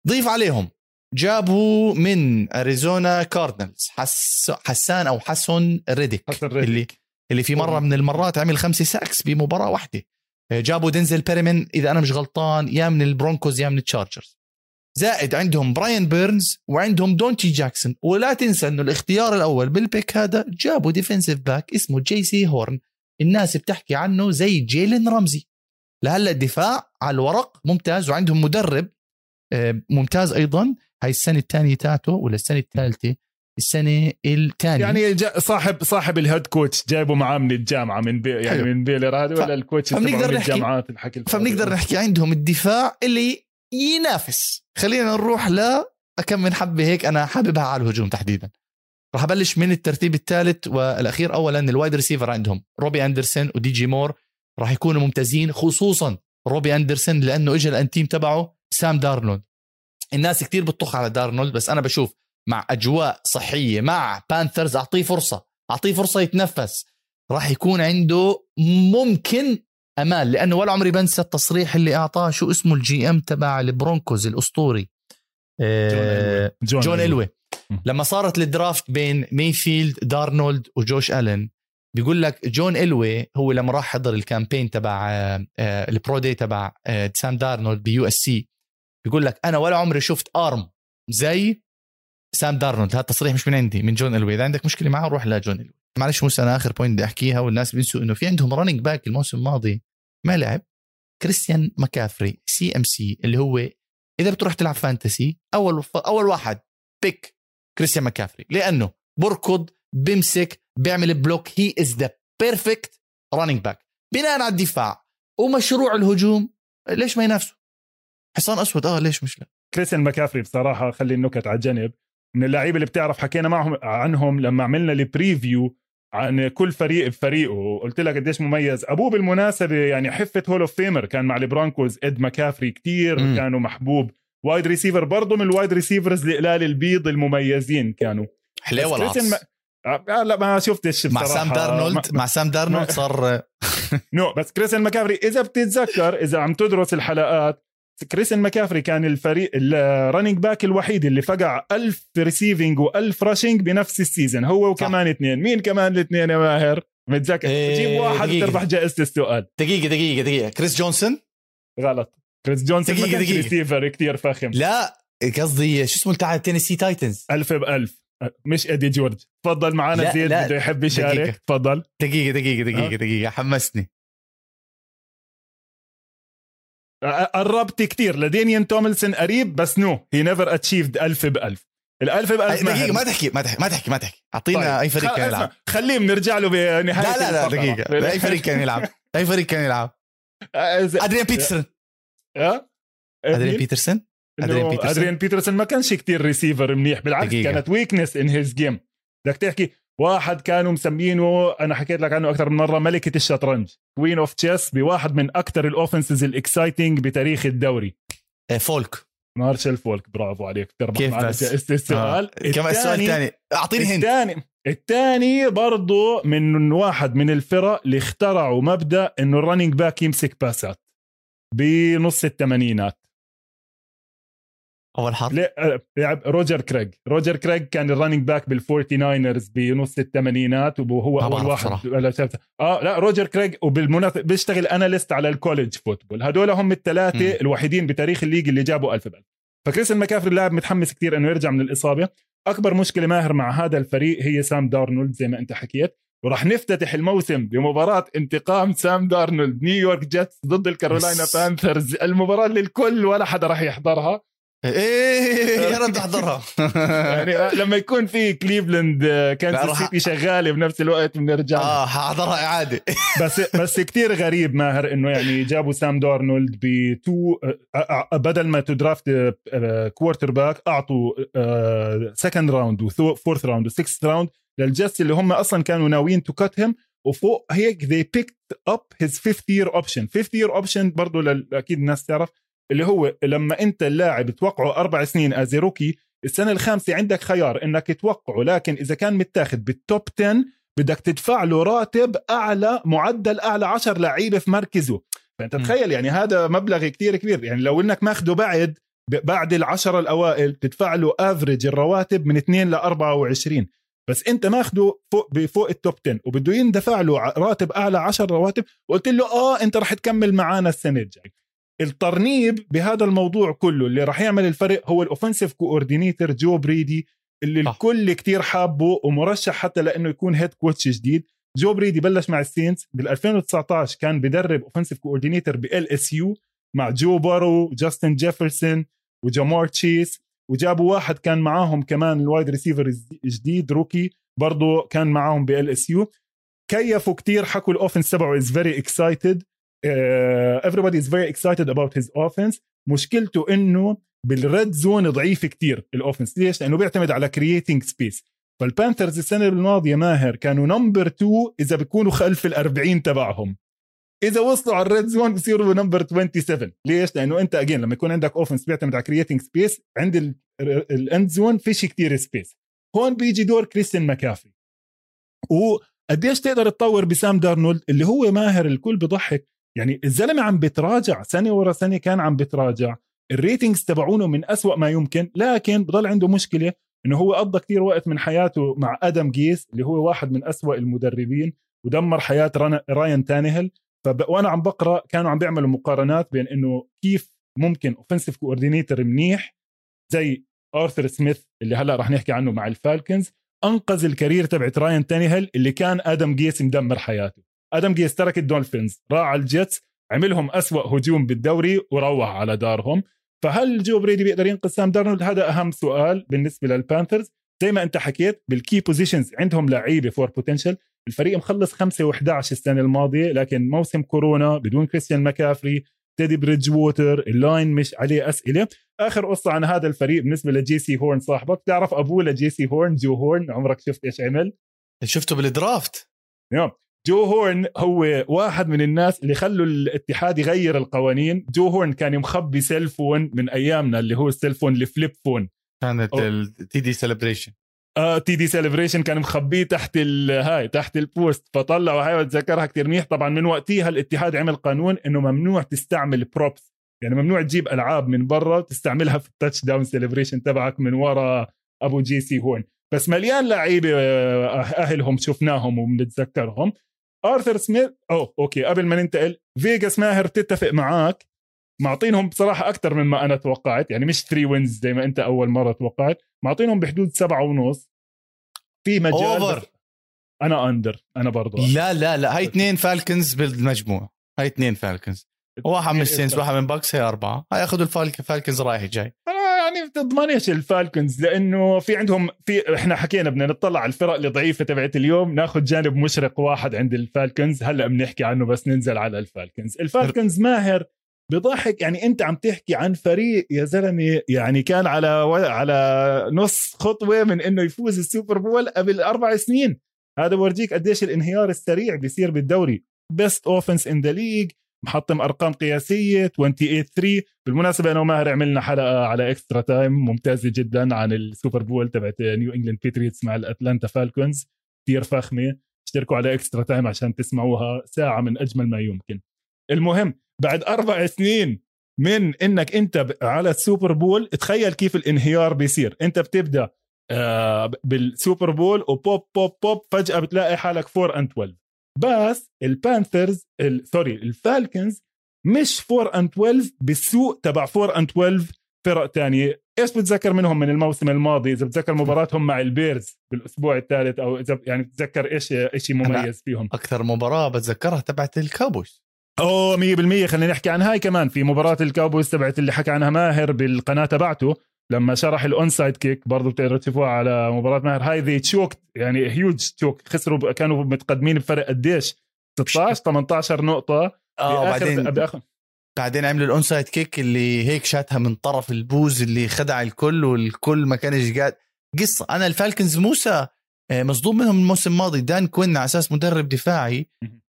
ضيف عليهم. جابوا من أريزونا Cardinals حس حسان أو حسن Reddick. حسن Reddick. اللي اللي في مرة من المرات عمل خمسه sacks بمباراة واحدة. جابوا Denzel Perryman إذا أنا مش غلطان يا من ال Broncos يا من ال Chargers. زائد عندهم Brian Burns وعندهم Donte Jackson. ولا تنسى إنه الاختيار الأول بال pick هذا جابوا defensive back اسمه Jaycee Horn الناس بتحكي عنه زي Jalen Ramsey. لهلأ الدفاع على الورق ممتاز وعندهم مدرب آه، ممتاز أيضا. هاي السنة الثانية تاعته ولا السنة الثالثة؟ السنة الثانية.
يعني صاحب صاحب ال head coach جايبه معاه من الجامعة من بي يعني حلو. من Baylor هذا ولا ال coach
فبنقدر نحكي الجامعات الحكي فبنقدر نحكي عندهم الدفاع اللي ينافس. خلينا نروح ل كم من حبة هيك أنا حاببها على الهجوم تحديدا. راح أبلش من الترتيب الثالث والأخير. اولا ال wide receiver عندهم Robby Anderson و DJ Moore راح يكونوا ممتازين خصوصا Robby Anderson لأنه اجى الأنتيم تبعه Sam Darnold. الناس كتير بتطخ على Darnold بس أنا بشوف مع أجواء صحية مع Panthers أعطيه فرصة أعطيه فرصة يتنفس. راح يكون عنده ممكن أمال لأنه ولا عمري بنسى التصريح اللي أعطاه شو اسمه ال GM تبع ال Broncos الأسطوري؟ آه، John, John, Elway. لما صارت ال draft بين Mayfield Darnold و Josh Allen بيقول لك John Elway هو لما راح حضر ال combine تبع آه، آه، ال pro day تبع Sam Darnold ب USC. بيقول لك أنا ولا عمري شفت arm زي Sam Darnold. هذا التصريح مش من عندي من John Elway. إذا عندك مشكلة معه روح ل John Elway. معلش موسى أنا آخر point بدي أحكيها والناس بينسوا إنه في عندهم running back الموسم الماضي ما لعب Christian McCaffrey CMC اللي هو إذا بتروح تلعب fantasy أول أول واحد pick Christian McCaffrey. لأنه بركض بمسك بيعمل block he is the perfect running back بناء على الدفاع ومشروع الهجوم ليش ما ينافسوا؟ حصان أسود آه ليش مش لا؟
Christian McCaffrey بصراحة خلي النكت على جنب من اللعيبة اللي بتعرف حكينا معهم عنهم لما عملنا ال preview عن كل فريق بفريقه وقلت لك قديش مميز. أبوه بالمناسبة يعني حفة Hall of Famer كان مع ال Broncos Ed McCaffrey كتير م. كانوا محبوب. wide receiver برضه من ال wide receivers القلال البيض المميزين كانوا.
حليوه
بس كريستيان
العص
ما... آه لا ما شفتش
مع. Sam Darnold
ما...
مع Sam Darnold صار
no بس Christian McCaffrey إذا بتتذكر إذا عم تدرس الحلقات Christian McCaffrey كان الفريق ال running back الوحيد اللي فقع ألف receiving و1000 rushing بنفس ال season هو وكمان اثنين. مين كمان الاثنين يا ماهر؟ متذكر.
إيه،
جيب واحد
دقيقة.
تربح جائزة السؤال.
دقيقة دقيقة دقيقة. Chris Johnson؟
غلط. Chris Johnson
دقيقة، دقيقة.
ريسيفر كتير فخم.
لا قصدي شو اسمه تاع Tennessee Titans
ألف بألف. مش Eddie George تفضل معنا زيد بده يحب يشارك.
دقيقة.
تفضل.
دقيقة دقيقة دقيقة
آه.
دقيقة. حمسني.
قربت كتير لاديينيان توملينسون قريب بس no he never achieved ألف بألف الألف بألف ماهر.
ما تحكي ما تحكي ما تحكي ما تحكي أعطينا
طيب.
أي فريق كان يلعب
خليه بنرجع له بنهاية
لا لا لا. دقيقة أي فريق كان يلعب أي فريق كان يلعب أدريان بيترسون أدريان
مين؟
بيترسون أدريان بيترسون؟
أدريان بيترسون ما كانش كتير ريسيفر منيح بالعكس
دقيقة.
كانت weakness in his game بدك تحكي واحد كانوا مسمينه أنا حكيت لك عنه أكثر من مرة ملكة الشطرنج queen of chess بواحد من أكثر ال offenses ال exciting بتاريخ الدوري.
آه، فولك.
مارشال فولك برافو عليك تربح
كيف
معنا.
بس؟
جائزة السؤال
آه. كمان السؤال الثاني أعطيني هند
الثاني الثاني برضه من واحد من الفرق اللي اخترعوا مبدأ إنه ال running back يمسك باسات بنص الثمانينات.
أول حرف
آه، لعب روجر كريج روجر كريج كان ال running back بالفورتي ناينرز بنص الثمانينات وهو
أول
واحد آه لا روجر كريج وبالمناسبه بيشتغل analyst على ال college football. هدول هم الثلاثه. الوحيدين بتاريخ ال league اللي جابوا ألف بألف فكريستيان ماكافري اللاعب متحمس كثير إنه يرجع من الإصابة. أكبر مشكلة ماهر مع هذا الفريق هي سام دارنولد زي ما أنت حكيت. وراح نفتتح الموسم بمباراة انتقام سام دارنولد. نيويورك جتس ضد الكارولاينا. بانثرز. المباراة اللي الكل ولا حدا راح يحضرها.
إيه يا رب احضرها
يعني لما يكون في كليفلاند آه، كانساس سيتي شغالة بنفس الوقت بنرجع
آه حاحضرها اعاده
بس بس كتير غريب ماهر إنه يعني جابوا سام دارنولد ب to آه، آه، بدل ما to draft quarterback أعطوا second round و fourth round و sixth round للجتس اللي هم أصلا كانوا ناويين to cut him وفوق هيك they picked up his fifth year option. fifth year option برضه أكيد الناس تعرف اللي هو لما انت اللاعب توقعه أربع سنين as rookie السنة الخامسة عندك خيار إنك توقعه لكن إذا كان متاخد بال top 10 بدك تدفع له راتب أعلى معدل أعلى 10 لعيبة في مركزه.
فأنت.
تخيل يعني هذا مبلغ كتير كبير. يعني لو إنك ماخده بعد بعد العشرة الأوائل تدفع له average الرواتب من 2 ل 24 بس أنت ماخده فوق بفوق ال top 10 وبده يندفع له راتب أعلى 10 رواتب. وقلت له آه أنت رح تكمل معانا السنة الجاي ال turning بهذا الموضوع كله اللي رح يعمل الفرق هو ال offensive coordinator جو بريدي اللي
صح.
الكل كتير حابه ومرشح حتى لإنه يكون head coach جديد. جو بريدي بلش مع السينتس بال 2019 كان بدرب offensive coordinator ب LSU مع جو بارو جاستن جيفرسون وجامار تشيس وجابوا واحد كان معاهم كمان ال wide receiver جديد rookie برضه كان معاهم ب LSU. كيفوا كتير حكوا ال offense تبعه is very excited everybody is very excited about his offense. مشكلته إنه بال red zone ضعيف كتير ال offense ليش؟ لأنه بيعتمد على creating space فالبانثرز السنة الماضية ماهر كانوا number 2 إذا بيكونوا خلف ال 40 تبعهم. إذا وصلوا على ال red zone بصيروا number 27 ليش؟ لأنه أنت again لما يكون عندك offense بيعتمد على creating space عند ال end zone فيش كتير space هون بيجي دور كريستيان ماكافري وقديش تقدر تطور بسام دارنولد؟ اللي هو ماهر الكل بضحك يعني الزلمة عم بتراجع سنة ورا سنة كان عم بتراجع. ال ratings تبعونه من أسوأ ما يمكن لكن بضل عنده مشكلة إنه هو قضى كتير وقت من حياته مع آدم جيس اللي هو واحد من أسوأ المدربين ودمر حياة راين تانيهل فب... وأنا عم بقرأ كانوا عم بيعملوا مقارنات بين إنه كيف ممكن offensive coordinator منيح زي آرثر سميث اللي هلأ رح نحكي عنه مع الفالكنز أنقذ ال career تبعت راين تانيهل اللي كان آدم جيس مدمر حياته. آدم جيس ترك الدولفينز راح على الجتس عملهم أسوأ هجوم بالدوري وروح على دارهم. فهل جو بريدي بيقدر ينقذ سام دارنولد؟ هذا أهم سؤال بالنسبة للبانثرز زي ما أنت حكيت بال key positions عندهم لعيبة full potential الفريق مخلص 5 و11 السنة الماضية لكن موسم كورونا بدون كريستيان ماكافري تيدي بريدج ووتر ال line مش عليه أسئلة. آخر قصة عن هذا الفريق بالنسبة لجي سي هورن صاحبك. تعرف أبوه لجي سي هورن جو هورن عمرك شفت إيش عمل؟
شفته بال draft
نعم جو هورن هو واحد من الناس اللي خلوا الاتحاد يغير القوانين. جو هورن كان مخبي cell phone من أيامنا اللي هو ال cell phone
ال flip phone كانت
ال TD celebration آه TD celebration كان مخبيه تحت هاي تحت ال post فطلعوا هاي بتذكرها كثير منيح. طبعا من وقتها الاتحاد عمل قانون إنه ممنوع تستعمل props يعني ممنوع تجيب ألعاب من برا تستعملها في ال touchdown celebration تبعك من ورا أبو جي سي هورن بس مليان لعيبة آه، أهلهم شفناهم وبنتذكرهم آرثر سميث أوه okay قبل ما ننتقل فيجاس ماهر تتفق معك معطينهم بصراحة أكثر مما أنا توقعت يعني مش 3 wins زي ما أنت أول مرة توقعت. معطينهم بحدود سبعة ونص. في مجال over. أنا under أنا برضه
لا لا لا هاي اثنين فالكنز بالمجموع. هاي اثنين فالكنز واحد من السينتس واحد من باكس هي أربعة. هاي أخذوا الفالكنز رايح جاي.
يعني بتضمنش الفالكنز لأنه في عندهم في إحنا حكينا بدنا نطلع على الفرق الضعيفة تبعت اليوم ناخذ جانب مشرق واحد عند الفالكنز هلأ بنحكي عنه بس ننزل على الفالكنز الفالكنز ماهر بضحك يعني أنت عم تحكي عن فريق يا زلمة يعني كان على على نص خطوة من إنه يفوز السوبر بول قبل أربع سنين. هذا بورجيك قديش الانهيار السريع بيصير بالدوري. best offense in the league محطم أرقام قياسية 28 3 بالمناسبة أنا وماهر عملنا حلقة على Extra Time ممتازة جدا عن ال Super Bowl تبعت New England Patriots مع ال Atlanta Falcons كثير فخمة. اشتركوا على Extra Time عشان تسمعوها ساعة من أجمل ما يمكن. المهم بعد أربع سنين من إنك أنت على ال Super Bowl تخيل كيف الانهيار بيصير. أنت بتبدأ آه، بال Super Bowl وبوب بوب بوب فجأة بتلاقي حالك 4 and 12 بس ال Panthers sorry ال Falcons مش 4 and 12 بالسوء تبع 4 and 12 فرق تانية. إيش بتذكر منهم من الموسم الماضي؟ إذا بتذكر مباراتهم مع ال Bears بالأسبوع الثالث أو إذا يعني بتذكر إيش شيء مميز فيهم؟
أكثر مباراة بتذكرها تبعت الكابوس
أوه 100% خلينا نحكي عن هاي كمان. في مباراة ال Cowboys تبعت اللي حكى عنها ماهر بالقناة تبعته. لما شرح ال onside kick برضه بتقدروا تشوفوها على مباراة ماهر. هاي they choked يعني huge choke خسروا كانوا متقدمين بفرق قديش؟ 16 18 نقطة.
آه بعدين بآخر بعدين عملوا ال onside kick اللي هيك شاتها من طرف البوز اللي خدع الكل والكل ما كانش قاعد. قصة أنا ال Falcons موسى آه، مصدوم منهم الموسم الماضي. دان كوين على أساس مدرب دفاعي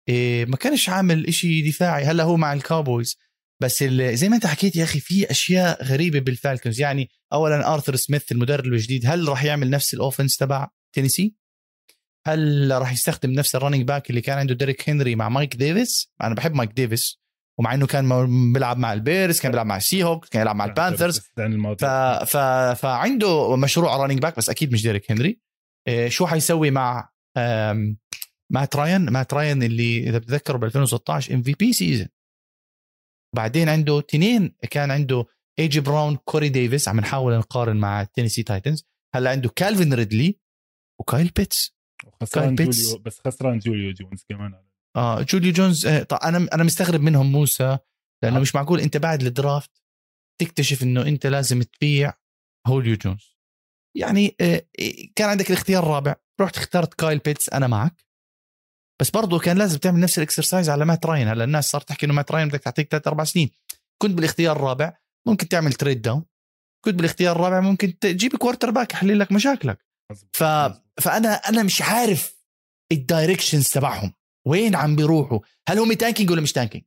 إيه ما كانش عامل إشي دفاعي. هلا هو مع ال Cowboys بس زي ما انت حكيت يا أخي في أشياء غريبة بال Falcons. يعني اولا آرثر سميث المدرب الجديد هل راح يعمل نفس ال offense تبع تينيسي؟ هل راح يستخدم نفس ال running back اللي كان عنده ديريك هنري مع مايك ديفيس؟ أنا بحب مايك ديفيس ومع إنه كان بيلعب مع ال Bears كان بيلعب مع ال Seahawks كان يلعب مع ال Panthers ف... ف... فعنده مشروع running back بس أكيد مش ديريك هنري إيه شو حيسوي مع مات راين مات راين اللي إذا بتذكروا ب 2016 MVP season بعدين عنده تنين كان عنده ايجي براون كوري ديفيس عم نحاول نقارن مع Tennessee Titans هلا عنده كالفين ريدلي وكايل بيتس
خسران جوليو بس خسران جوليو جونز كمان.
آه جوليو جونز آه طيب أنا أنا مستغرب منهم موسى لأنه آه. مش معقول أنت بعد ال draft تكتشف إنه أنت لازم تبيع جوليو جونز. يعني آه كان عندك الاختيار الرابع رحت اخترت كايل بيتس أنا معك. بس برضه كان لازم تعمل نفس ال exercise على مات راين. هلا الناس صارت تحكي إنه مات راين بدك تعطيك ثلاث أربع سنين. كنت بالاختيار الرابع ممكن تعمل trade down كنت بالاختيار الرابع ممكن تجيب quarterback يحل لك مشاكلك. ف... فانا أنا مش عارف ال directions تبعهم. وين عم بيروحوا؟ هل هم tanking ولا مش tanking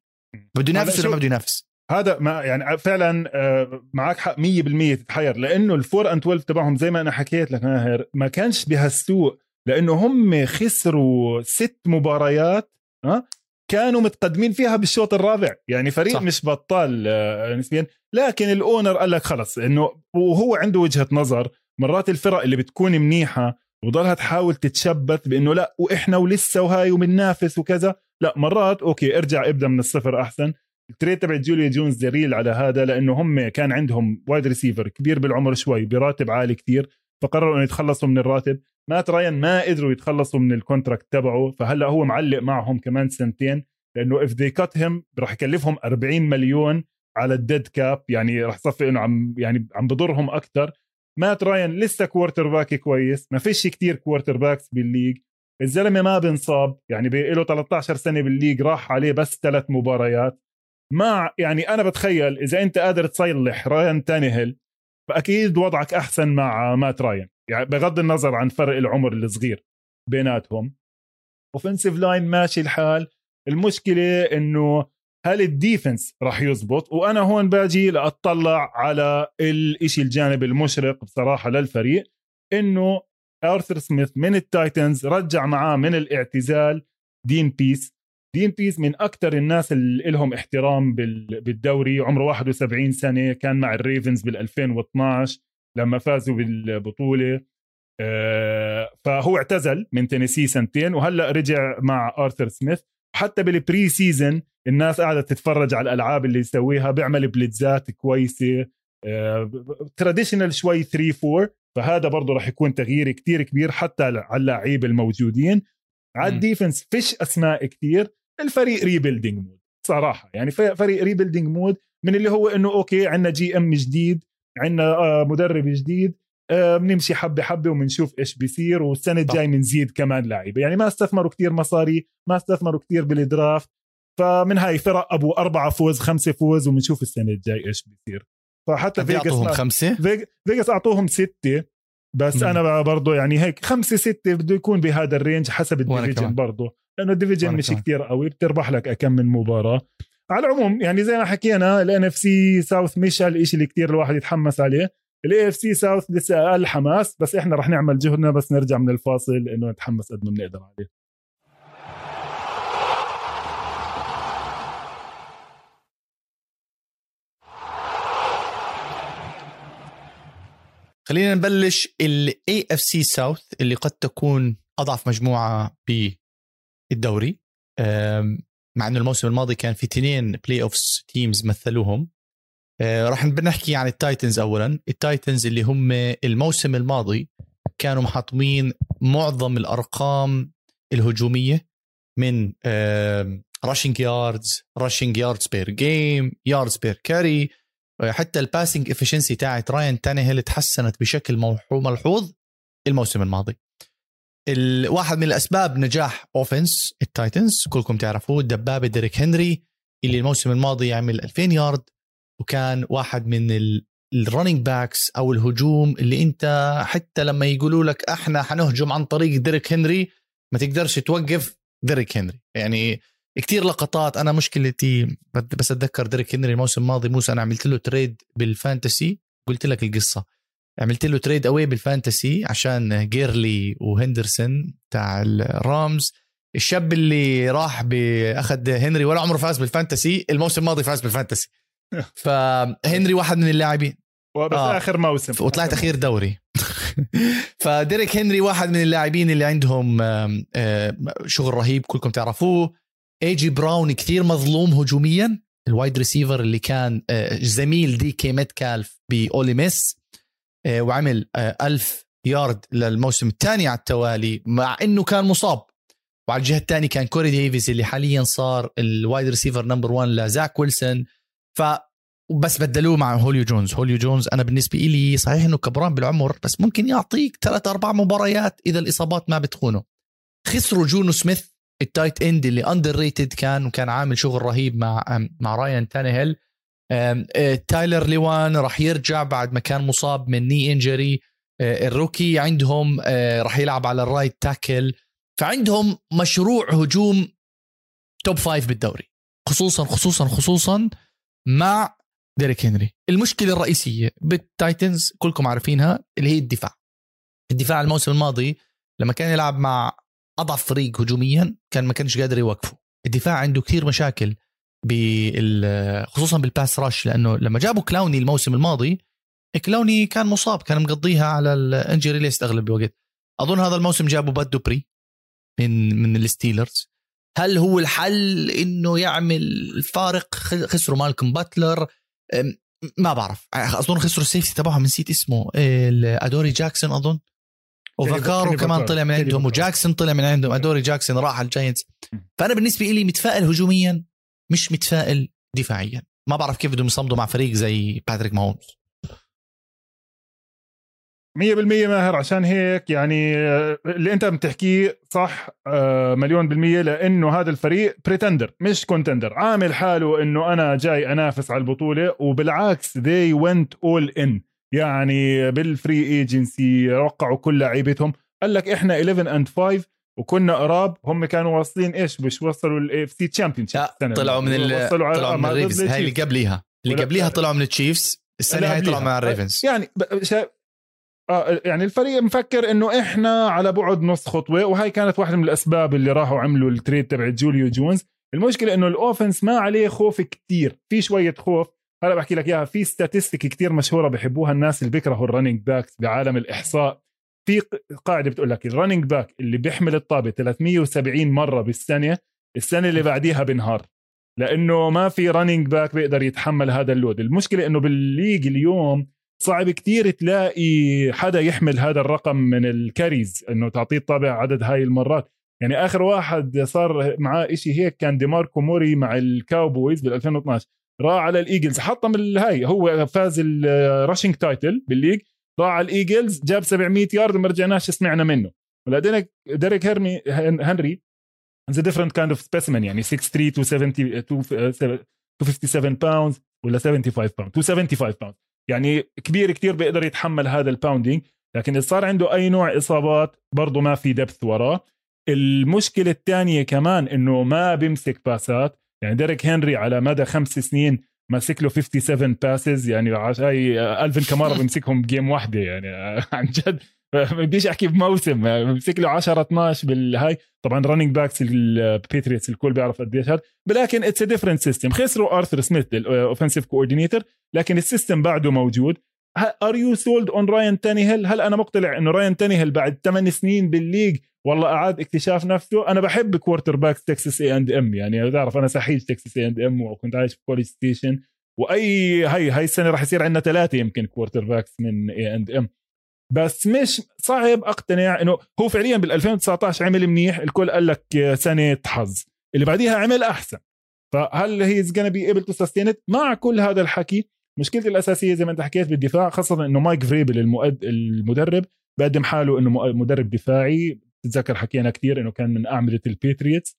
بده ينافس ولا ما بده ينافس؟
هذا ما يعني فعلا آه، معك حق 100% تتحير. لأنه ال four and 12 تبعهم زي ما أنا حكيت لك ماهر ما كانش بهالسوء لأنه هم خسروا ست مباريات ها كانوا متقدمين فيها بالشوط الرابع. يعني فريق صح. مش بطال آه، نسبيا. لكن ال owner قال لك خلص إنه وهو عنده وجهة نظر مرات الفرق اللي بتكون منيحة وضلها تحاول تتشبث بإنه لا وإحنا ولسه وهاي وبننافس وكذا. لا مرات okay ارجع ابدأ من الصفر أحسن. ال trade تبع جوليو جونز دليل على هذا لأنه هم كان عندهم wide receiver كبير بالعمر شوي براتب عالي كثير فقرروا إنه يتخلصوا من الراتب. مات راين ما قدروا يتخلصوا من ال contract تبعه فهلأ هو معلق معهم كمان سنتين لأنه if they cut him راح يكلفهم 40 مليون على ال dead cap يعني راح يصفي إنه عم يعني عم بضرهم أكثر مات راين لسه quarterback كويس ما فيش كتير quarterbacks بال league. الزلمة ما بنصاب يعني له 13 سنة بال league راح عليه بس ثلاث مباريات. مع يعني أنا بتخيل إذا أنت قادر تصلح راين تانيهل فأكيد وضعك أحسن مع مات راين يعني بغض النظر عن فرق العمر الصغير بيناتهم. offensive line ماشي الحال. المشكلة إنه هل ال defense راح يزبط؟ وأنا هون باجي لأطلع على الإشي الجانب المشرق بصراحة للفريق إنه ارثر سميث من ال Titans رجع معاه من الاعتزال دين بيس دين بيس من أكثر الناس اللي لهم احترام بالدوري. عمره 71 سنة كان مع ال Ravens بال 2012 لما فازوا بالبطولة آه، فهو اعتزل من تينيسي سنتين وهلأ رجع مع آرثر سميث. حتى بال pre-season الناس قاعدة تتفرج على الألعاب اللي يسويها بيعمل بليتزات كويسة traditional آه، شوي 3 4 فهذا برضه راح يكون تغيير كتير كبير حتى على اللعيبة الموجودين. على ال defense فيش اسماء كتير الفريق rebuilding mode صراحة. يعني فريق rebuilding mode من اللي هو إنه okay عندنا GM جديد عندنا آه، مدرب جديد آه، بنمشي حبة حبة وبنشوف إيش بيصير والسنة الجاي بنزيد كمان لعيبه يعني ما استثمروا كتير مصاري ما استثمروا كتير بال draft فمن هاي فرق أبو أربعة فوز خمسة فوز وبنشوف السنة الجاي إيش بيصير. فحتى
Vegas اعطوهم خمسة؟
Vegas أعطوهم ستة بس مم. أنا برضه يعني هيك خمسة ستة بده يكون بهذا ال range حسب ال division برضه لأنه ال division مش كتير قوي بتربح لك كم من مباراة. على العموم يعني زي ما حكينا ال NFC South مش الشيء اللي كتير الواحد يتحمس عليه. ال AFC South لسه أقل حماس بس إحنا رح نعمل جهدنا بس نرجع من الفاصل إنه نتحمس قد ما بنقدر عليه.
خلينا نبلش ال AFC South اللي قد تكون أضعف مجموعة بالدوري. مع إنه الموسم الماضي كان في اثنين playoffs teams مثلوهم. آه، راح نحكي عن التايتنز اولا. التايتنز اللي هم الموسم الماضي كانوا محطمين معظم الأرقام الهجومية من rushing yards rushing yards per game yards per carry حتى ال passing efficiency تاعت راين تانيهيل تحسنت بشكل ملحوظ الموسم الماضي. الواحد من الأسباب نجاح offense التايتنز كلكم تعرفوه دبابه ديريك هنري اللي الموسم الماضي يعمل 2000 يارد وكان واحد من ال running backs أو الهجوم اللي أنت حتى لما يقولوا لك إحنا حنهجم عن طريق ديريك هنري ما تقدرش توقف ديريك هنري. يعني كتير لقطات أنا مشكلتي بس أتذكر ديريك هنري الموسم الماضي موسى أنا عملت له trade بال fantasy قلت لك القصة. عملت له trade away بال fantasy عشان جيرلي وهندرسون تاع الرامز الشاب اللي راح باخذ هنري ولا عمره فاز بال fantasy الموسم الماضي فاز بال fantasy. فهنري واحد من اللاعبين.
بس آه. آخر موسم.
وطلعت أخير دوري. فديريك هنري واحد من اللاعبين اللي عندهم شغل رهيب كلكم تعرفوه. اي جي براون كثير مظلوم هجوميا. ال wide receiver اللي كان آه، زميل دي كي ميتكالف بأولي ميس. آه، وعمل آه، ألف يارد للموسم الثاني على التوالي مع إنه كان مصاب. وعلى الجهة الثانية كان كوري ديفيز اللي حاليا صار ال wide receiver number 1 لزاك ويلسون. ف بس بدلوه مع جوليو جونز. جوليو جونز أنا بالنسبة لي صحيح إنه كبران بالعمر بس ممكن يعطيك ثلاث أربع مباريات إذا الإصابات ما بتخونه. خسروا جونو سميث ال tight end اللي underrated كان وكان عامل شغل رهيب مع مع رايان تانيهيل. آه، تايلر ليوان راح يرجع بعد ما كان مصاب من knee injury آه، ال rookie عندهم آه، راح يلعب على ال right tackle فعندهم مشروع هجوم top five بالدوري. خصوصا خصوصا خصوصا مع ديريك هنري المشكلة الرئيسية بالتايتنز كلكم عارفينها اللي هي الدفاع. الدفاع الموسم الماضي لما كان يلعب مع أضعف فريق هجوميا كان ما كانش قادر يوقفه. الدفاع عنده كثير مشاكل. خصوصا بال pass rush لأنه لما جابوا كلاوني الموسم الماضي كلاوني كان مصاب كان مقضيها على ال injury list أغلب الوقت. أظن هذا الموسم جابوا باد دوبري من من الستيلرز هل هو الحل إنه يعمل فارق خسروا مالكم باتلر ما بعرف. أظن خسروا ال safety تبعهم نسيت اسمه. ادوري جاكسون أظن. وفاكارو كمان طلع من عندهم وجاكسون طلع من عندهم ادوري جاكسون راح على الجاينتس فأنا بالنسبة لي متفائل هجوميا. مش متفائل دفاعيا. ما بعرف كيف بدهم يصمدوا مع فريق زي باتريك ماهومز
100% ماهر. عشان هيك يعني اللي انت بتحكيه صح آه، مليون بالمية لأنه هذا الفريق pretender مش contender عامل حاله إنه أنا جاي أنافس على البطولة وبالعكس they went all in. يعني بال free agency وقعوا كل لعيبتهم. قال لك إحنا 11 and 5 وكنا قراب هم كانوا واصلين إيش؟ مش وصلوا ال AFC champion
طلعوا من ال... طلعوا من الريفنز. هاي اللي قبليها. اللي قبليها طلعوا من التشيفز. السنة هاي طلعوا مع الريفنز.
يعني شا... آه يعني الفريق مفكر إنه إحنا على بعد نص خطوة وهي كانت واحدة من الأسباب اللي راحوا عملوا ال trade تبع جوليو جونز. المشكلة إنه ال offense ما عليه خوف كتير. في شوية خوف. هلا بحكي لك إياها في statistic كتير مشهورة بحبوها الناس اللي بيكرهوا ال running backs بعالم الإحصاء. في قاعدة بتقول لك ال running back اللي بيحمل الطابة 370 مرة بالسنة السنة اللي بعديها بنهار لأنه ما في running back بيقدر يتحمل هذا ال load. المشكلة إنه بال league اليوم صعب كتير تلاقي حدا يحمل هذا الرقم من ال carries إنه تعطيه الطابة عدد هاي المرات. يعني آخر واحد صار معاه إشي هيك كان ديماركو موري مع الكاوبويز بال 2012 راح على الإيجلز حطم الهاي هو فاز ال rushing title بال league. راح الإيجلز جاب 700 يارد وما رجعناش سمعنا منه. ولكن ديريك هيرمي هنري is different kind of specimen يعني 6 3 270 257 باوند ولا 75 باوند 275 باوند يعني كبير كتير بيقدر يتحمل هذا ال pounding لكن إذا صار عنده أي نوع إصابات برضه ما في depth وراه. المشكلة الثانية كمان إنه ما بيمسك باسات يعني ديريك هنري على مدى خمس سنين ماسك له 57 passes يعني هاي ألفين كامارا بيمسكهم ب game واحدة يعني عن جد. ما بديش أحكي بموسم بمسك له 10 12 بالهاي. طبعا running backs الباتريوتس الكل بيعرف قديش هذا. ولكن it's different system خسروا آرثر سميث ال offensive coordinator لكن ال system بعده موجود. are you sold on راين تانيهل هل أنا مقتنع إنه راين تانيهل بعد 8 سنين بال league؟ والله أعاد اكتشاف نفسه. أنا بحب quarterback تكساس اي اند ام يعني بتعرف أنا سحيل تكساس اي اند ام وكنت عايش في كوليج ستيشن وأي هي هاي السنة راح يصير عندنا ثلاثة يمكن quarterbacks من اي اند ام بس مش صعب أقتنع إنه هو فعليا بال 2019 عمل منيح. الكل قال لك سنة حظ اللي بعديها عمل أحسن. فهل هي is be able to مع كل هذا الحكي مشكلتي الأساسية زي ما أنت حكيت بالدفاع خاصة إنه مايك فريبل المدرب بقدم حاله إنه مدرب دفاعي. تتذكر حكينا كثير إنه كان من أعمدة الباتريوتس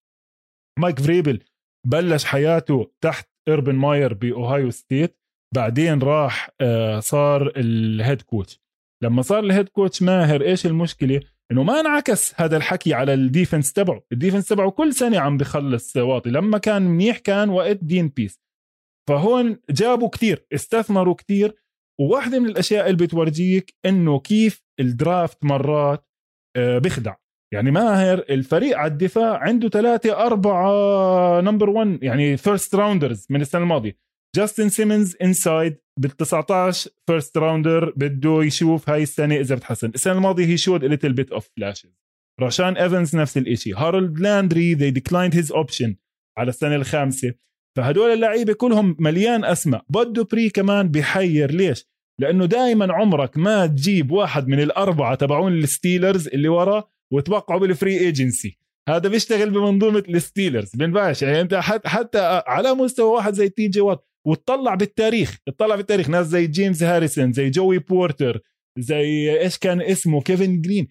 مايك فريبل بلش حياته تحت إيربن ماير بأوهايو ستيت. بعدين راح آه، صار ال head coach لما صار ال head coach ماهر إيش المشكلة؟ إنه ما انعكس هذا الحكي على ال defense تبعه. ال defense تبعه كل سنة عم بخلص واطي. لما كان منيح كان وقت دين بيس. فهون جابوا كثير استثمروا كثير وواحدة من الأشياء اللي بتورجيك إنه كيف ال draft مرات آه، بخدع. يعني ماهر الفريق على الدفاع عنده ثلاثة أربعة number 1 يعني first rounders من السنة الماضية. جاستن سيمنز inside بال 19 first rounder بده يشوف هاي السنة إذا بتحسن. السنة الماضية he showed little bit of flashes راشان ايفنز نفس الشيء هارولد لاندري they declined his option على السنة الخامسة. فهدول اللعيبة كلهم مليان أسماء. بد دوبري كمان بحير ليش؟ لأنه دائما عمرك ما تجيب واحد من الأربعة تبعون الستيلرز اللي ورا وتوقعوا بال free agency هذا بيشتغل بمنظومة الستيلرز. بينفعش يعني أنت حتى على مستوى واحد زي تي جي وات وتطلع بالتاريخ. تطلع بالتاريخ. ناس زي جيمس هاريسون زي جوي بورتر زي إيش كان اسمه؟ كيفن جرين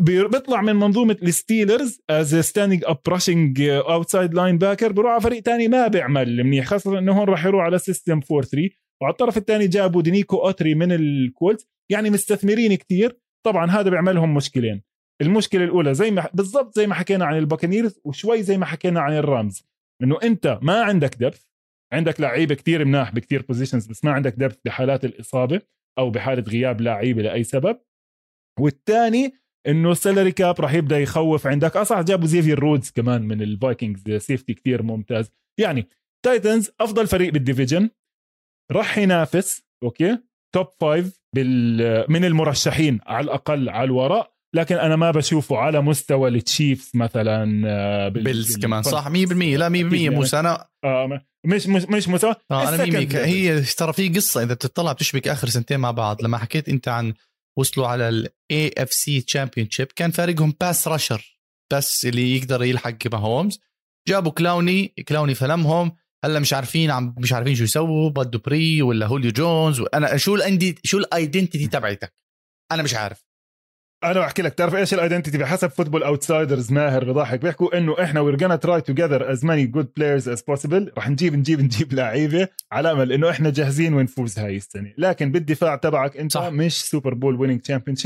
بيطلع من منظومة الستيلرز as standing up rushing outside linebacker بيروح على فريق ثاني ما بيعمل منيح خاصة إنه هون راح يروح على system 4 3 وعلى الطرف الثاني جابوا دينيكو أوتري من الكولتس يعني مستثمرين كثير طبعا هذا بيعملهم مشكلين. المشكلة الأولى زي ما بالضبط زي ما حكينا عن البكنيرز وشوي زي ما حكينا عن الرامز. إنه أنت ما عندك depth عندك لعيبة كثير مناح بكثير positions بس ما عندك depth بحالات الإصابة أو بحالة غياب لعيبة لأي سبب. والثاني إنه ال salary cap راح يبدأ يخوف عندك. اصح آه جابوا زيفير رودز كمان من الفايكنجز safety كثير ممتاز. يعني تايتنز أفضل فريق بال division راح ينافس okay؟ top five بال من المرشحين على الأقل على الورق. لكن أنا ما بشوفه على مستوى التشيفز مثلا
آه، بيلز كمان. صح 100% لا 100% موسى أنا
آه مش مش مش موسى
آه أنا 100% هي ترى في قصة إذا بتطلع بتشبك آخر سنتين مع بعض. لما حكيت أنت عن وصلوا على ال AFC championship كان فارقهم pass rusher بس اللي يقدر يلحق بهومز جابوا كلاوني. كلاوني فلمهم. هلا مش عارفين عم مش عارفين شو يسووا. بد دوبري ولا جوليو جونز أنا شو الاندي شو ال identity تبعتك أنا مش عارف.
أنا بحكي لك تعرف إيش ال identity بحسب Football Outsiders ماهر بضحك؟ بيحكوا إنه إحنا we're gonna try to gather as many good players as possible رح نجيب نجيب نجيب لعيبة على أمل إنه إحنا جاهزين ونفوز هاي السنة. لكن بالدفاع تبعك أنت صح. مش Super Bowl winning champion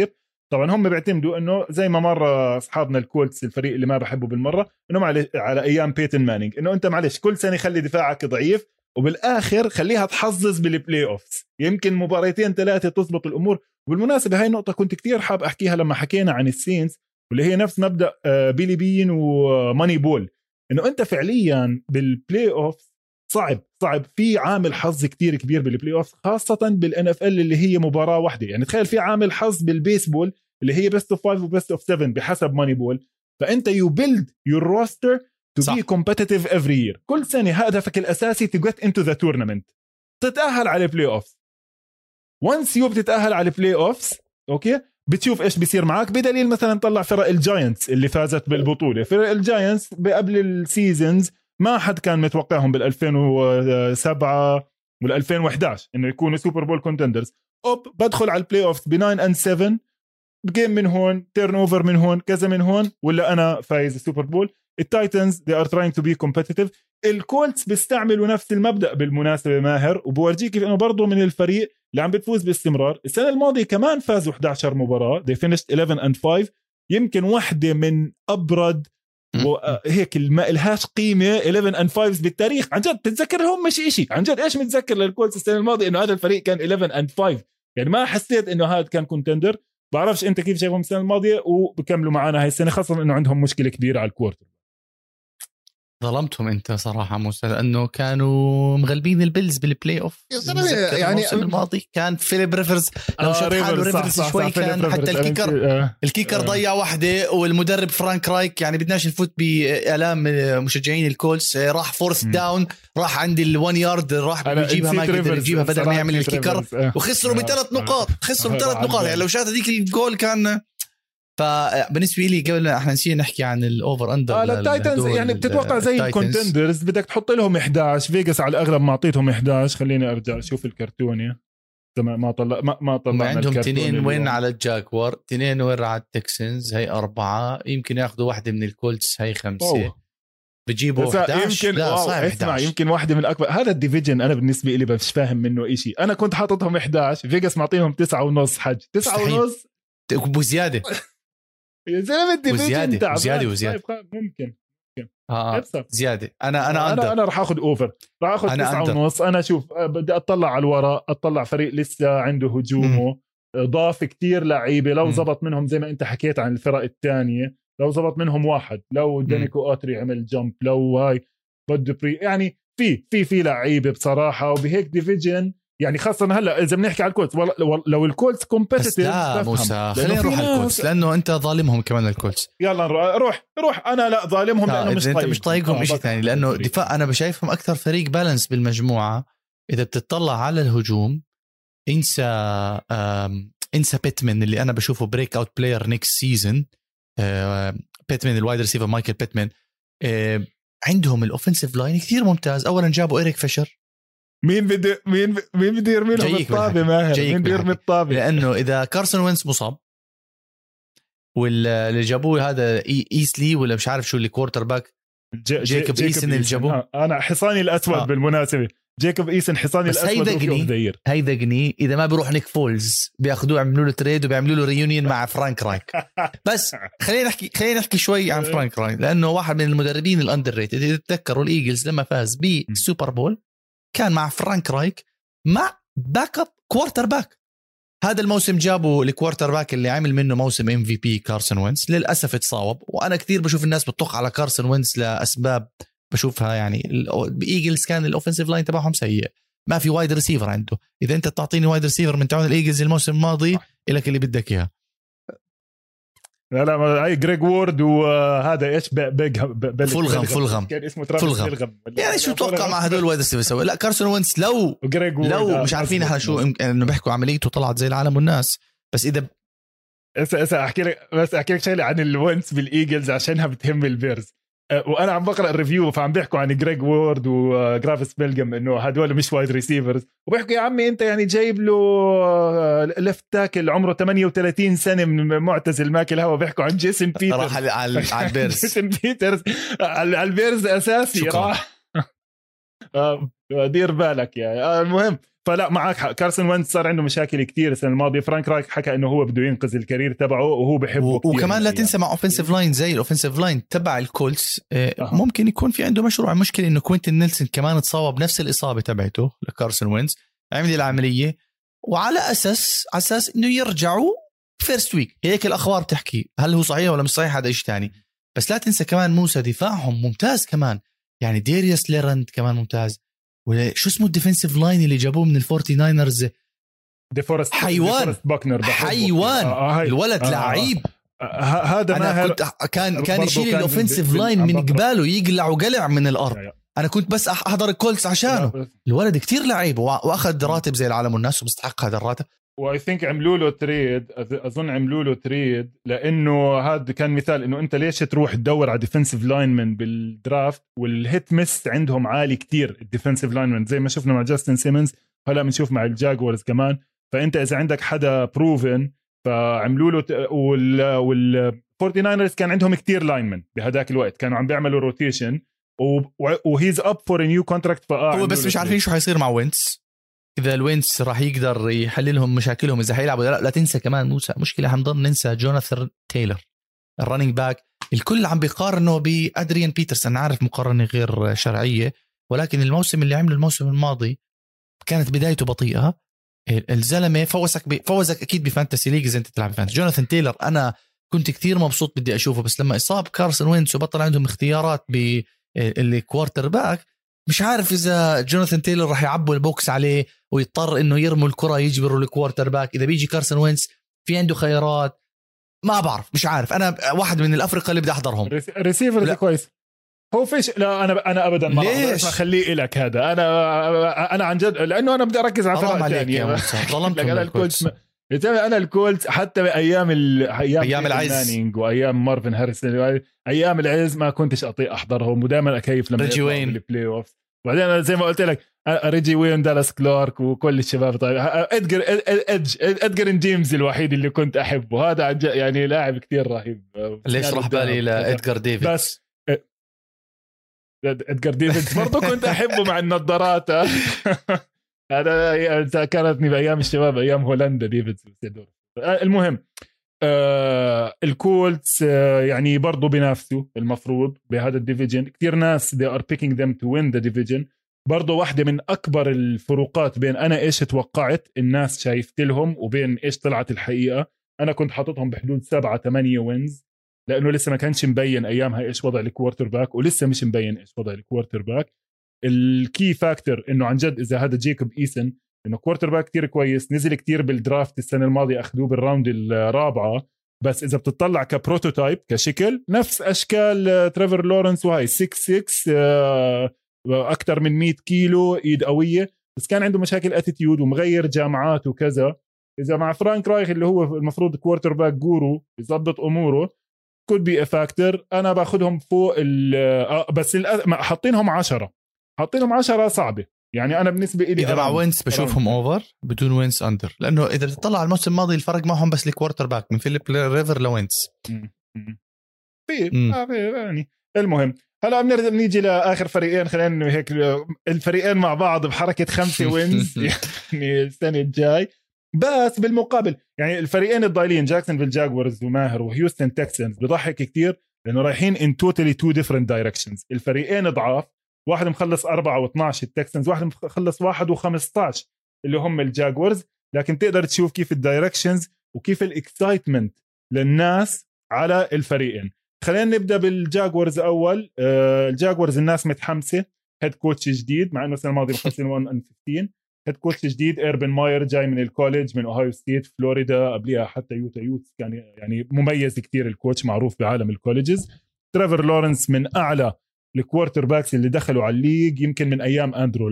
طبعا هم بيعتمدوا إنه زي ما مرة أصحابنا الكولتس الفريق اللي ما بحبه بالمرة إنه على على أيام بيتن مانينج إنه أنت معلش كل سنة خلي دفاعك ضعيف. وبالآخر خليها تحظظ بال playoffs يمكن مباريتين ثلاثة تزبط الأمور. وبالمناسبة هاي النقطة كنت كثير حاب أحكيها لما حكينا عن السينتس واللي هي نفس مبدأ آه، بيلي بين و Moneyball. إنه أنت فعليا بال playoff صعب صعب. في عامل حظ كتير كبير بال playoff خاصة بال NFL اللي هي مباراة واحدة. يعني تخيل في عامل حظ بالبيسبول اللي هي best of 5 و best of 7 بحسب Moneyball. فأنت you build your roster to be competitive every year كل سنة هدفك الأساسي to get into the tournament تتأهل على ال playoff once you بتتأهل على ال playoffs okay بتشوف إيش بيصير معك. بدليل مثلا طلع فرق الجاينتس اللي فازت بالبطولة. فرق الجاينتس قبل ال seasons ما حد كان متوقعهم بال 2007 وال 2011 إنه يكونوا Super Bowl contenders أوب بدخل على ال playoff ب 9 and 7 game من هون turnover من هون كذا من هون ولا أنا فايز ال Super Bowl التايتنز they are trying to be competitive. الكولتس بيستعملوا نفس المبدأ بالمناسبة ماهر. وبورجيك كيف إنه برضه من الفريق اللي عم بتفوز باستمرار. السنة الماضية كمان فازوا 11 مباراة. They finished 11 and 5 يمكن واحدة من أبرد وهيك إلهاش قيمة. 11 and 5 بالتاريخ. عن جد تتذكر لهم مش شيء عن جد إيش متذكر للكولتس السنة الماضية إنه هذا الفريق كان 11 and 5 يعني ما حسيت إنه هذا كان contender بعرفش أنت كيف شايفهم السنة الماضية وبكملوا معنا هاي السنة خاصة إنه عندهم مشكلة كبيرة على ال quarter
ظلمتهم انت صراحة موسى لأنه كانوا مغلبين البيلز بال playoff يعني الماضي كان فيليب ريفرز لو آه شاف حاله ريفرز شوي كان حتى ال kicker آه. ال kicker آه. ضيع واحدة والمدرب فرانك رايك يعني بدناش نفوت بآلام مشجعين الكولتس آه، راح fourth down راح عند ال one yard راح بيجيبها ما يقدر يجيبها بدل ما يعمل ال kicker. آه. وخسروا بثلاث نقاط خسروا بثلاث نقاط. يعني لو شات هذيك الجول كان فبالنسبة لي قبل إحنا نسينا نحكي عن ال over
under آه التايتنز يعني بتتوقع زي ال contenders بدك تحط لهم 11 فيجاس على الأغلب معطيتهم 11 خليني أرجع أشوف الكرتونه تمام ما طلع ما, ما طلع
عندهم اثنين وين على الجاكوارز؟ اثنين وين على التكسنز؟ هي أربعة. يمكن ياخذوا واحدة من الكولتس هي خمسة. أوه. بجيبوا 11
يمكن لا صعب اسمع يمكن واحدة من الأكبر. هذا ال division أنا بالنسبة لي مش فاهم منه شيء أنا كنت حاططهم 11 فيجاس معطيهم تسعة ونص حج. تسعة ونص؟
وزياده
يا زلمة
وزيادة وزيادة وزيادة.
طيب ممكن
آه زيادة. أنا أنا
أنا أنا راح آخذ over. راح آخذ تسعة ونص. أنا شوف آه، بدي أطلع على الورق أطلع فريق لسه عنده هجومه. آه، ضاف كتير لعيبة. لو زبط منهم زي ما أنت حكيت عن الفرق الثانية لو زبط منهم واحد لو دينيكو أوتري عمل jump لو هاي بده بري. يعني في في في لعيبة بصراحة. وبهيك division يعني خاصة هلا إذا بنحكي على الكولتس لو الكولتس competitive
لا موسى خلينا نروح على الكولتس لأنه أنت ظالمهم كمان الكولتس
يلا روح روح. أنا لا ظالمهم لأنه مش
طيب أنت مش طايقهم آه شيء ثاني لأنه دفاع أنا بشايفهم أكثر فريق balanced بالمجموعة. إذا بتطلع على الهجوم انسى انسى بيتمن اللي أنا بشوفه breakout player next season بيتمن ال wide receiver مايكل بيتمن عندهم ال offensive line كثير ممتاز. اولا جابوا إيريك فيشر.
مين بده مين مين بده يرمي لهم الطابة ماهر؟ مين بده يرمي الطابة؟
لأنه إذا كارسون وينس مصاب واللي جابوه هذا ايسلي ولا مش عارف شو اللي quarterback جيكوب إيسن اللي جابوه.
آه، أنا حصاني الأسود آه. بالمناسبة. جيكوب إيسن حصاني
الأسود. هيدا جني هيدا جني إذا ما بيروح نيك فولز بياخذوه يعملوا له trade وبيعملوا له reunion مع فرانك رايك. بس خلينا نحكي خلينا نحكي شوي عن فرانك رايك لأنه واحد من المدربين ال underrated إذا تتذكروا الإيجلز لما فاز بالسوبر بول كان مع فرانك رايك مع backup quarterback هذا الموسم جابوا ال quarterback اللي عمل منه موسم MVP كارسون وينس. للأسف تصاوب وأنا كثير بشوف الناس بتطخ على كارسون وينس لأسباب بشوفها يعني بايجلز كان الاوفنسيف لاين تبعهم سيء. ما في وايد ريسيفر عنده. إذا أنت تعطيني وايد ريسيفر من تعون الإيجلز الموسم الماضي لك اللي بدك إياه.
لا لا هاي جريج وورد وهذا إيش؟
بيج فولغم فولغم كان اسمه فولغم يعني شو تتوقع مع هدول الوايد بيسوي لا كارسون وينس لو لو مش عارفين إحنا شو إنه بيحكوا عمليته طلعت زي العالم والناس. بس إذا
هسه هسه أحكي لك بس أحكي لك شغلة عن الوينس بالايجلز عشانها بتهم البيرز وأنا عم بقرأ ال review فعم بيحكوا عن جريج وورد وترافيس فولغم إنه هدول مش wide receivers وبيحكوا يا عمي أنت يعني جايب له left tackle عمره 38 سنة من معتزل ماكل هوا بيحكوا عن جيسون بيترز
راح على البيرز.
جيسون بيترز على البيرز أساسي. راح آه، دير بالك يعني آه، المهم فلا معك حق. كارسون وينز صار عنده مشاكل كتير السنة الماضية. فرانك رايك حكى إنه هو بده ينقذ ال career تبعه وهو بحبه
و-
كتير
وكمان لا تنسى مع offensive line زي ال offensive line تبع الكولتس آه،. ممكن يكون في عنده مشروع. المشكلة إنه كوينتن نيلسون كمان تصاب نفس الإصابة تبعته لكارسون وينز عمل العملية وعلى أساس على أساس إنه يرجعوا first week هيك الأخبار تحكي هل هو صحيح ولا مش صحيح؟ هذا شيء ثاني بس لا تنسى كمان موسى دفاعهم ممتاز كمان. يعني داريوس ليونارد كمان ممتاز وشو اسمه ال defensive line اللي جابوه من الفورتي ناينرز
ديفورست
حيوان.
باكنر
حيوان.
آه، هاي.
الولد
آه، آه.
لعيب
آه، ه- هذا أنا
كنت كان كان يشيل
ال
offensive
line
من. قباله يقلع وقلع من
الأرض
أنا كنت بس أحضر الكولتس عشانه الولد كتير لعيب وأخذ راتب زي العالم والناس وبيستحق هذا الراتب
و I think عملوا له trade أظن عملوا له trade لأنه هذا كان مثال إنه أنت ليش تروح تدور على defensive lineman بال draft وال hit miss عندهم عالي كتير ال defensive linemen زي ما شفنا مع جاستن سيمنز هلا بنشوف مع الجاكورز كمان. فأنت إذا عندك حدا proven فعملوا له ت- وال وال 49 كان عندهم كتير linemen بهداك الوقت. كانوا عم بيعملوا rotation و he's up for new contract
هو بس مش عارفين شو حيصير مع وينس إذا الوينس راح يقدر يحل لهم مشاكلهم إذا حيلعبوا لا, لا تنسى كمان موسى مشكلة حنضل ننسى جوناثان تايلر ال running back الكل عم بيقارنه بأدريان بيترسون أنا عارف مقارنة غير شرعية ولكن الموسم اللي عمله الموسم الماضي كانت بدايته بطيئة الزلمة فوزك. فوزك أكيد ب fantasy league إذا أنت تلعب fantasy جوناثان تايلر أنا كنت كثير مبسوط بدي أشوفه بس لما إصاب كارسون وينس وبطل عندهم اختيارات بال quarterback مش عارف إذا جوناثان تايلر راح يعبوا ال box عليه ويضطر إنه يرموا الكرة يجبروا ال quarterback إذا بيجي كارسون وينس في عنده خيارات ما بعرف مش عارف. أنا واحد من الأفرقة اللي بدي أحضرهم.
ريسيفر. كويس. هو فيش لا أنا أنا ابدا ما
ليش؟
ليش خليه لك هذا. أنا أنا عن جد لأنه أنا بدي أركز على فرق
عليك يا أنا
أنا
الكولتس
حتى بأيام ال... أيام
أيام
بيتر
العز.
وأيام مارفن هاريسون. أيام العز ما كنتش أطيق أحضرهم ودائما أكيف لما
ريجي وين.
بالبلاي اوف بعدين أنا زي ما قلت لك ريجي وين دالاس كلارك وكل الشباب. طيب إدجر إدج إدجر جيمز الوحيد اللي كنت أحبه. هذا عن يعني لاعب كثير رهيب.
ليش راح بالي لإدجار ديفيد
بس إدجار ديفيد برضه كنت أحبه مع النظارات. هذا كانتني بأيام الشباب أيام هولندا ديفيد المهم آه الكولتس آه يعني برضه بينافسوا المفروض بهذا ال division. كثير ناس they are picking them to win the division. برضه واحدة من أكبر الفروقات بين أنا إيش توقعت الناس شايفت لهم وبين إيش طلعت الحقيقة. أنا كنت حاططهم بحدود سبعة ثمانية wins لأنه لسه ما كانش مبين أيامها إيش وضع ال quarterback ولسه مش مبين إيش وضع ال quarterback ال key factor إنه عن جد إذا هذا جيكوب إيسن إنه quarterback كتير كويس نزل كتير بال draft السنة الماضية أخذوه بال round الرابعة بس إذا بتطلع ك prototype كشكل نفس أشكال آه، تريفر لورنس وهاي 6 6 أكثر من 100 كيلو إيد قوية بس كان عنده مشاكل attitude ومغير جامعات وكذا. إذا مع فرانك رايخ اللي هو المفروض quarterback guru يظبط أموره could be factor أنا باخذهم فوق ال آه، بس حاطينهم 10 حاطينهم 10 صعبة. يعني أنا بالنسبة لي
اذا مع. وينس بشوفهم over بدون وينس under لأنه إذا بتطلع على الموسم الماضي الفرق معهم بس ال quarterback من فيليب ريفرز لوينس.
في يعني المهم. هلا بنرجع بنيجي لآخر فريقين. خلينا هيك الفريقين مع بعض بحركة خمسة wins يعني السنة الجاي. بس بالمقابل يعني الفريقين الضايلين جاكسون جاكورز وماهر وهيوستن تكسنز بضحك كتير لأنه رايحين in totally two different directions الفريقين ضعاف واحد مخلص 4 و12 التكسنز واحد مخلص 1 و15 اللي هم الجاكورز. لكن تقدر تشوف كيف ال directions وكيف ال excitement للناس على الفريقين. خلينا نبدأ بالجاكورز أول. آه، الجاكورز الناس متحمسة. head coach جديد مع إنه السنة الماضية مخلصين 1 and 15 head coach جديد ايربن ماير جاي من ال college من اوهايو ستيت فلوريدا قبليها حتى يوتا يوتس كان يعني مميز كتير ال coach معروف بعالم ال colleges تريفر لورنس من أعلى ال quarterbacks اللي دخلوا على ال league يمكن من أيام أندرو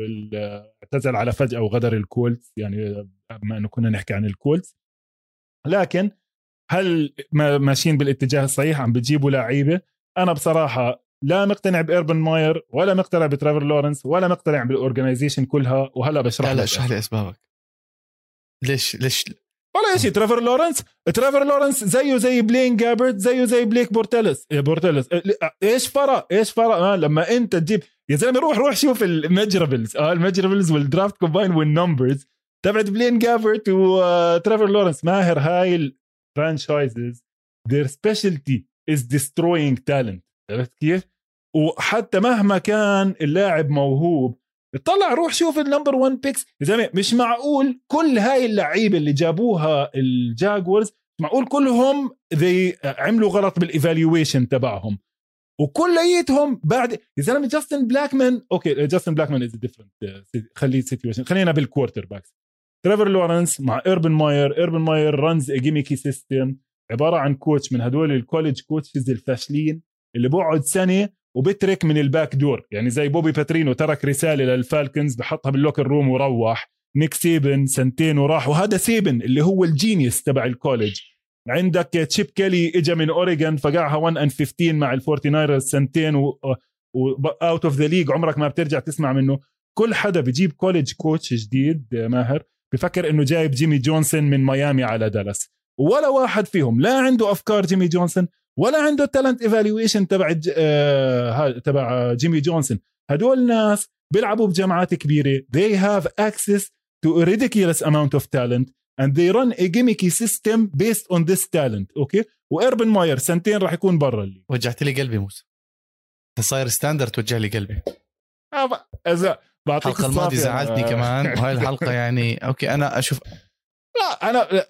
ال- اعتزل على فجأة وغدر الكولتس يعني بما إنه كنا نحكي عن الكولتس. لكن هل ما ماشيين بالاتجاه الصحيح؟ عم بتجيبوا لعيبة. أنا بصراحة لا مقتنع بأيربن ماير ولا مقتنع بتريفر لورنس ولا مقتنع بال organization كلها وهلا بشرح
لا لا. اشرح لي أسبابك. ليش ليش
ولا شيء تريفر لورنس تريفر لورنس زيه زي بلين جابرت زيه زي بليك بورتيلس بورتيلس إيه، إيش فرق إيش فرق آه لما أنت تجيب يا زلمة روح روح شوف المجربلز. آه المجربلز والدرافت كومباين والنمبرز تبعت بلين جابرت وتريفر لورنس ماهر هاي ال franchises their specialty is destroying talent. عرفت كيف؟ وحتى مهما كان اللاعب موهوب اطلع روح شوف ال number 1 picks يا زلمة مش معقول كل هاي اللعيبة اللي جابوها الجاكورز معقول كلهم ذي عملوا غلط بال evaluation تبعهم. وكليتهم بعد يا زلمة جاستن بلاكمان okay جاستن بلاكمان is different خليه situation خلينا بال quarterbacks تريفر لورنس مع ايربن ماير ايربن ماير runs gimmicky system عبارة عن coach من هدول ال college coaches الفاشلين اللي بقعد سنة وبترك من ال back door. يعني زي بوبي باترينو ترك رسالة للفالكنز بحطها بال locker room وروح. نيك سيبن سنتين وراح وهذا سيبن اللي هو ال genius تبع ال college. عندك تشيب كيلي اجى من اوريجون فقعها 1 and 15 مع الفورتي نايرز سنتين و out of the league عمرك ما بترجع تسمع منه. كل حدا بجيب college coach جديد ماهر بفكر إنه جايب جيمي جونسون من ميامي على دالاس. ولا واحد فيهم لا عنده أفكار جيمي جونسون. ولا عنده talent evaluation تبع آه تبع جيمي جونسون هدول ناس بيلعبوا بجامعات كبيرة. They have access to a ridiculous amount of talent and they run a gimmicky system based on this talent. okay وايربن ماير سنتين راح يكون برا اللي
وجعت لي قلبي موسى. صاير ستاندرد توجه لي قلبي.
إذا
الحلقة الماضية زعلتني كمان. وهي الحلقة يعني أوكي أنا أشوف
لا أنا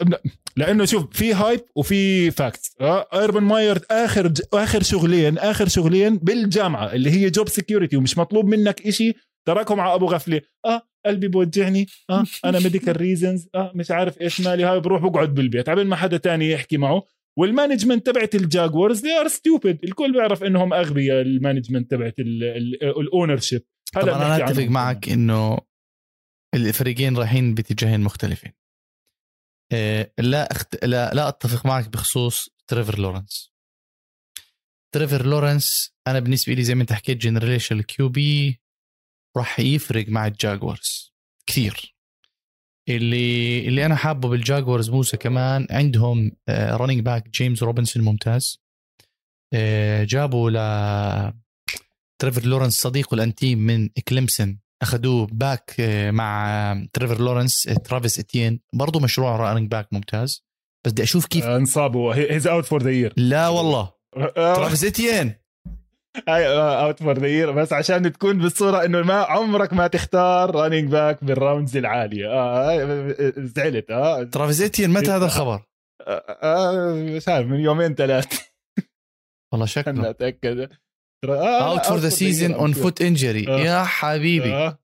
لأنه شوف في هايب وفي فاكتس ايربن ماير آخر آخر شغلين آخر شغلين بالجامعة اللي هي جوب سكيورتي ومش مطلوب منك إشي تراكم على أبو غفله آه قلبي بوجعني. آه أنا ميديكال ريزنز آه مش عارف إيش مالي هاي بروح بقعد بالبيت. قبل ما حدا تاني يحكي معه. وال management تبعت الجاكورز they are stupid الكل بيعرف إنهم أغبياء ال management تبعت ال ownership
طبعا أنا أتفق معك إنه الفريقين رايحين باتجاهين مختلفين. لا أخت... لا لا أتفق معك بخصوص تريفر لورنس. تريفر لورنس أنا بالنسبة لي زي ما أنت حكيت generational QB راح يفرق مع الجاكورز كثير. اللي اللي أنا حابه بالجاكورز موسى كمان عندهم running back جيمس روبنسون ممتاز. آه، جابوا ل تريفر لورنس صديقه الأنتيم من كليمسون أخذوه back آه، مع تريفر لورنس آه، ترافيس اتين برضه مشروع رننج باك ممتاز. بس بدي أشوف كيف
انصابوا he's out for the year
لا والله. ترافيس اتين
is out for the year بس عشان تكون بالصورة إنه ما عمرك ما تختار running back بال rounds العالية. آه زعلت. آه
ترافيس اتين متى هذا الخبر؟
آه مش عارف من يومين ثلاث
والله شكله.
أتأكد.
out for the season on foot injury يا حبيبي.
آه.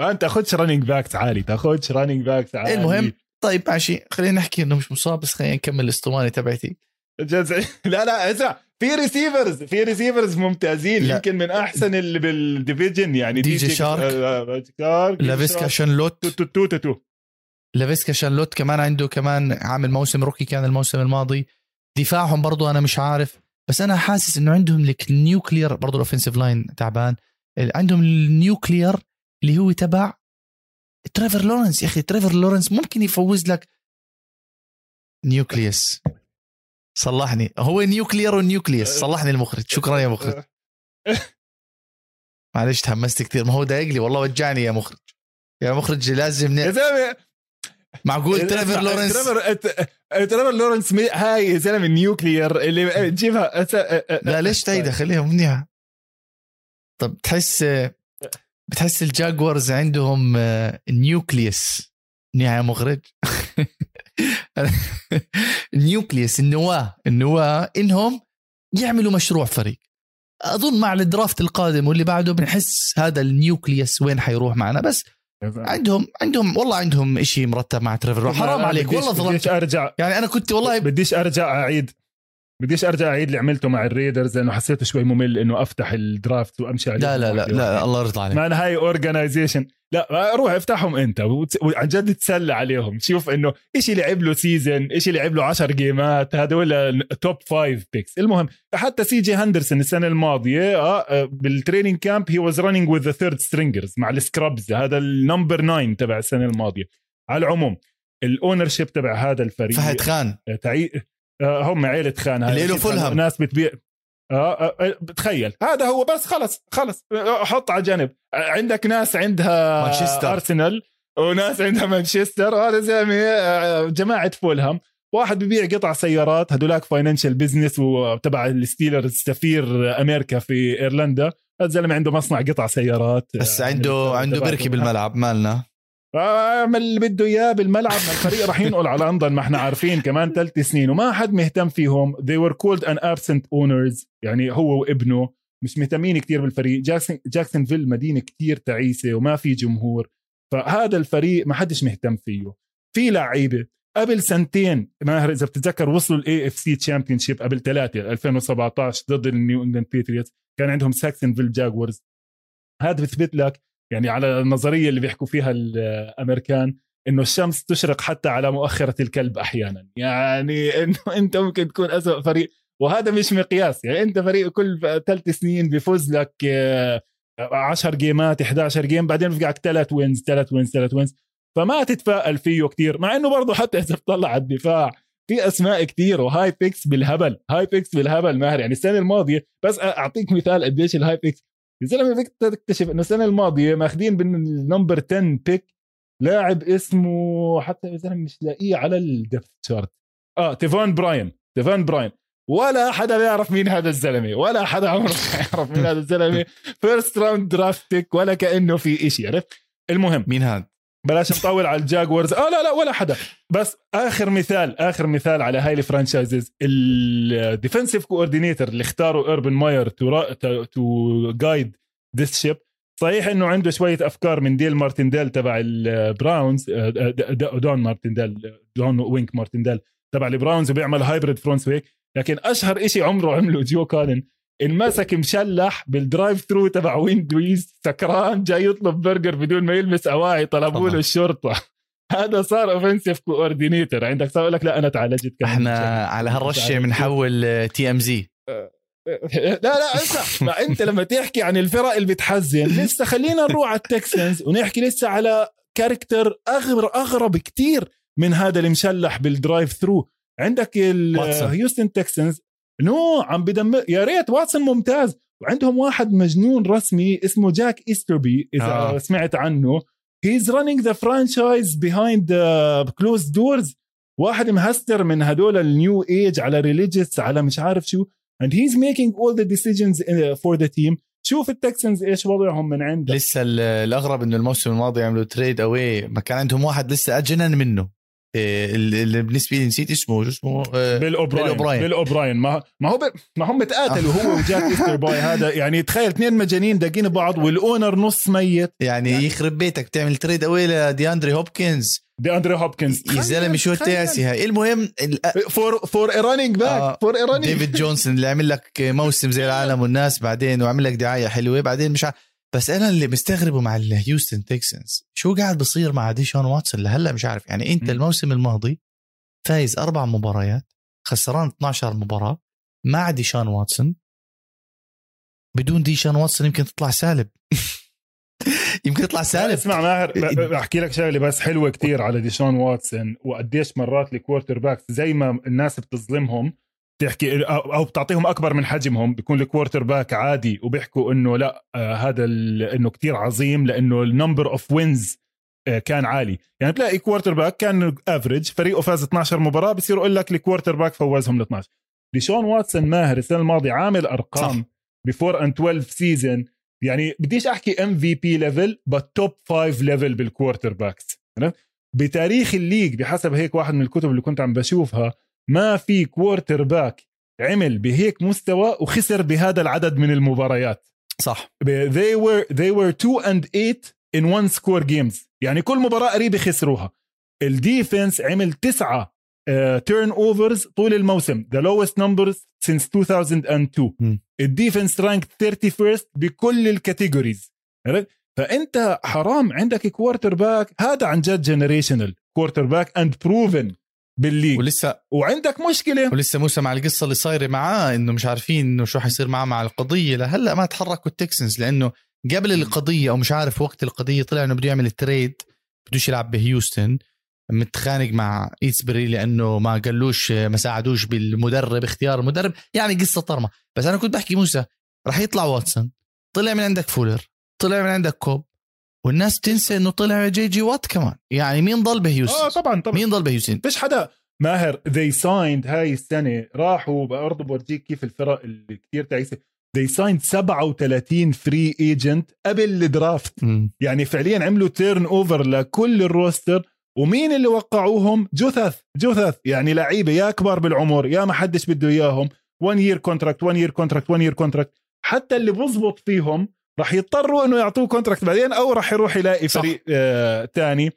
ما أنت تاخذش running backs عالي تأخذش running backs عالي.
المهم طيب ماشي. خلينا نحكي إنه مش مصاب بس خلينا نكمل الأسطوانة تبعتي.
لا لا اسمع. في receivers في receivers ممتازين لا. يمكن من أحسن اللي بال division يعني
دي جي شارك لافيسكا شانلوت.
تو تو تو تو
لافيسكا شانلوت كمان عنده كمان عامل موسم rookie كان الموسم الماضي. دفاعهم برضو أنا مش عارف. بس أنا حاسس إنه عندهم لك ال nuclear برضه ال offensive line تعبان. عندهم ال nuclear اللي هو تبع تريفر لورنس يا أخي تريفر لورنس ممكن يفوز لك. nucleus صلحني. هو nuclear و nucleus صلحني المخرج. شكرا يا مخرج. معلش تحمست كثير. ما هو دايق لي. والله وجعني يا مخرج. يا مخرج لازم
يا زلمه
معقول تريفر لورنس؟
تريفر تريفر لورنس هاي زلمة ال nuclear اللي تجيبها
لا ليش تعيدها خليها منيحة. طب تحس بتحس ال Jaguars عندهم nucleus منيحة يا مخرج؟ ال nucleus النواة النواة إنهم يعملوا مشروع فريق. أظن مع ال draft القادم واللي بعده بنحس هذا ال nucleus وين حيروح معنا. بس عندهم عندهم والله عندهم شيء مرتب مع تريفر حرام عليك والله ظلمت.
بديش أرجع.
يعني أنا كنت والله
بديش أرجع أعيد. بديش أرجع أعيد اللي عملته مع ال Raiders لأنه حسيته شوي ممل إنه أفتح ال draft وأمشي عليه.
لا لا لا, لا الله يرضى عليك.
man هاي organization لا روح افتحهم أنت وعن جد تسلى عليهم. شوف إنه إيش لعب له season إيش لعب له 10 جيمات هدول top 5 picks المهم حتى سي جي هندرسون السنة الماضية آه بال training camp he was running with the third stringers مع ال scrubs هذا ال number 9 تبع السنة الماضية. على العموم ال ownership تبع هذا الفريق
فهد خان.
تعي... هم عيلة خان
اللي له فولهام
ناس بتبيع. آه آه تخيل. هذا هو بس خلص خلص. حط على جنب عندك ناس عندها
مانشستر.
أرسنال وناس عندها مانشستر وهذا زلمه جماعة فولهام. واحد ببيع قطع سيارات هدولاك financial business وتبع ال Steelers سفير أمريكا في إيرلندا. الزلمه عنده مصنع قطع سيارات.
بس عنده عنده بركي بالملعب مالنا.
اعمل اللي بده اياه بالملعب ما الفريق راح ينقل على لندن ما إحنا عارفين كمان ثلاث سنين وما حد مهتم فيهم. They were called an absent owners يعني هو وابنه مش مهتمين كتير بالفريق. جاكسون جاكسون فيل مدينة كتير تعيسة وما في جمهور. فهذا الفريق ما حدش مهتم فيه. في لعيبة قبل سنتين ماهر إذا بتتذكر وصلوا ال AFC Championship قبل ثلاثة 2017 ضد ال New England Patriots كان عندهم Sacksonville Jaguars هذا بثبت لك يعني على النظرية اللي بيحكوا فيها الأمريكان إنه الشمس تشرق حتى على مؤخرة الكلب أحيانا. يعني إنه أنت ممكن تكون أسوأ فريق. وهذا مش مقياس. يعني أنت فريق كل ثلاث سنين بيفوز لك 10 جيمات 11 جيم بعدين بفقعك ثلاث wins ثلاث wins ثلاث wins فما تتفائل فيه كتير. مع إنه برضه حتى إذا بتطلع على الدفاع في أسماء كتير و high picks بالهبل. high picks بالهبل ماهر. يعني السنة الماضية بس أعطيك مثال قديش ال high picks يا زلمه بدك تكتشف إنه السنة الماضية ماخذين بال number 10 pick لاعب اسمه حتى يا زلمه مش لاقيه على ال depth chart آه تيفون براين. تيفون براين. ولا حدا بيعرف مين هذا الزلمة. ولا حدا عمره يعرف مين هذا الزلمة. first round draft pick ولا كأنه في إشي عرفت؟ المهم.
مين هذا؟
بلاش نطول على ال Jaguars. آه لا لا ولا حدا. بس آخر مثال آخر مثال على هاي ال franchises. ال defensive coordinator اللي اختاروا إيربن ماير to to guide this ship صحيح إنه عنده شوية أفكار من ديل مارتنديل تبع ال Browns آه، دون مارتنديل دون وينك مارتنديل تبع ال Browns وبيعمل hybrid front وهيك لكن أشهر إشي عمره عمله جو كالن انمسك مشلح بال drive-through تبع Wendy's سكران جاي يطلب برجر بدون ما يلمس أواعي طلبوا له الشرطة. هذا صار offensive coordinator عندك صار لك لا أنا تعالجت
كمان إحنا على هالرشة بنحول TMZ
لا لا اسمع ما أنت لما تحكي عن الفرق اللي بتحزن لسه خلينا نروح على ال Texans ونحكي لسه على character اغرب أغرب كتير من هذا المشلح بال drive-through. عندك ال Houston Texans نو عم بدمر يا ريت واتسون ممتاز. وعندهم واحد مجنون رسمي اسمه جاك ايستربي إذا آه. سمعت عنه. He's running the franchise behind closed doors واحد مهستر من هدول ال new age على religious على مش عارف شو. And he's making all the decisions for the team. شوف ال Texans إيش وضعهم من عنده.
لسه الأغرب إنه الموسم الماضي عملوا trade away ما كان عندهم واحد لسه أجنن منه. اللي بالنسبة لي نسيت اسمه شو اسمه؟
آه، بيل أوبراين. بيل أوبراين. ما ما هو ما هم تقاتلوا هو وجاك ايستر باي. هذا يعني تخيل اثنين مجانين داقين بعض وال owner نص ميت.
يعني, يعني يخرب بيتك تعمل trade away لدي اندري هوبكنز
دي اندري هوبكنز
يا زلمة شو التاسي هاي. المهم
for for running back for running
ديفيد جونسون اللي عمل لك موسم زي العالم والناس بعدين وعمل لك دعاية حلوة بعدين مش عارف بس أنا اللي مستغربه مع ال Houston Texans شو قاعد بصير مع ديشون واتسون لهلأ؟ مش عارف. يعني أنت الموسم الماضي فايز أربع مباريات خسران 12 مباراة مع ديشان واتسون بدون ديشان واتسون يمكن تطلع سالب. يمكن تطلع سالب.
اسمع ماهر بحكي لك شغلة بس حلوة كتير على ديشان واتسون وقديش مرات ال quarterback زي ما الناس بتظلمهم تحكي أو بتعطيهم أكبر من حجمهم. بيكون ال quarterback عادي وبيحكوا إنه لا آه هذا إنه كتير عظيم لإنه ال number of wins كان عالي. يعني بتلاقي quarterback كان average فريقه فاز 12 مباراة بصير يقول لك ال quarterback فوزهم ل 12 ديشون واتسون ماهر السنة الماضية عامل أرقام ب four and 12 season يعني بديش أحكي MVP level بس top 5 level بال quarterbacks بتاريخ ال league بحسب هيك واحد من الكتب اللي كنت عم بشوفها ما في quarterback عمل بهيك مستوى وخسر بهذا العدد من المباريات.
صح.
They were they were 2 and 8 in one score games. يعني كل مباراة قريبة خسروها. ال defense عمل تسعة turn uh, overs طول الموسم. the lowest numbers since 2002 ال defense ranked 31 بكل ال categories فأنت حرام عندك quarterback هذا عن جد generational quarterback and proven بال league.
ولسه
وعندك مشكلة.
ولسه موسى مع القصة اللي صايرة معاه إنه مش عارفين إنه شو حيصير معاه مع القضية. لهلأ ما تحركوا ال Texans لأنه قبل القضية أو مش عارف وقت القضية طلع إنه بده يعمل ال trade بدوش يلعب بهيوستن. متخانق مع إيستربي لأنه ما قالوش ما ساعدوش بالمدرب اختيار المدرب. يعني قصة طرمة. بس أنا كنت بحكي موسى راح يطلع واتسون. طلع من عندك فولر. طلع من عندك كوب. والناس بتنسى إنه طلع جي جي وات كمان. يعني مين ضل بهيوستن
آه طبعا طبعا.
مين ضل بهيوستن
فيش حدا. ماهر they signed هاي السنة راحوا برضه بورجيك كيف الفرق اللي كثير تعيسة. they signed 37 free agent قبل ال
draft.
يعني فعليا عملوا turnover لكل ال roster. ومين اللي وقعوهم؟ جثث جثث يعني لعيبة يا كبار بالعمر يا ما حدش بده إياهم. 1 year contract 1 year contract 1 year contract حتى اللي بزبط فيهم راح يضطروا إنه يعطوه contract بعدين أو راح يروح يلاقي. فريق آه تاني.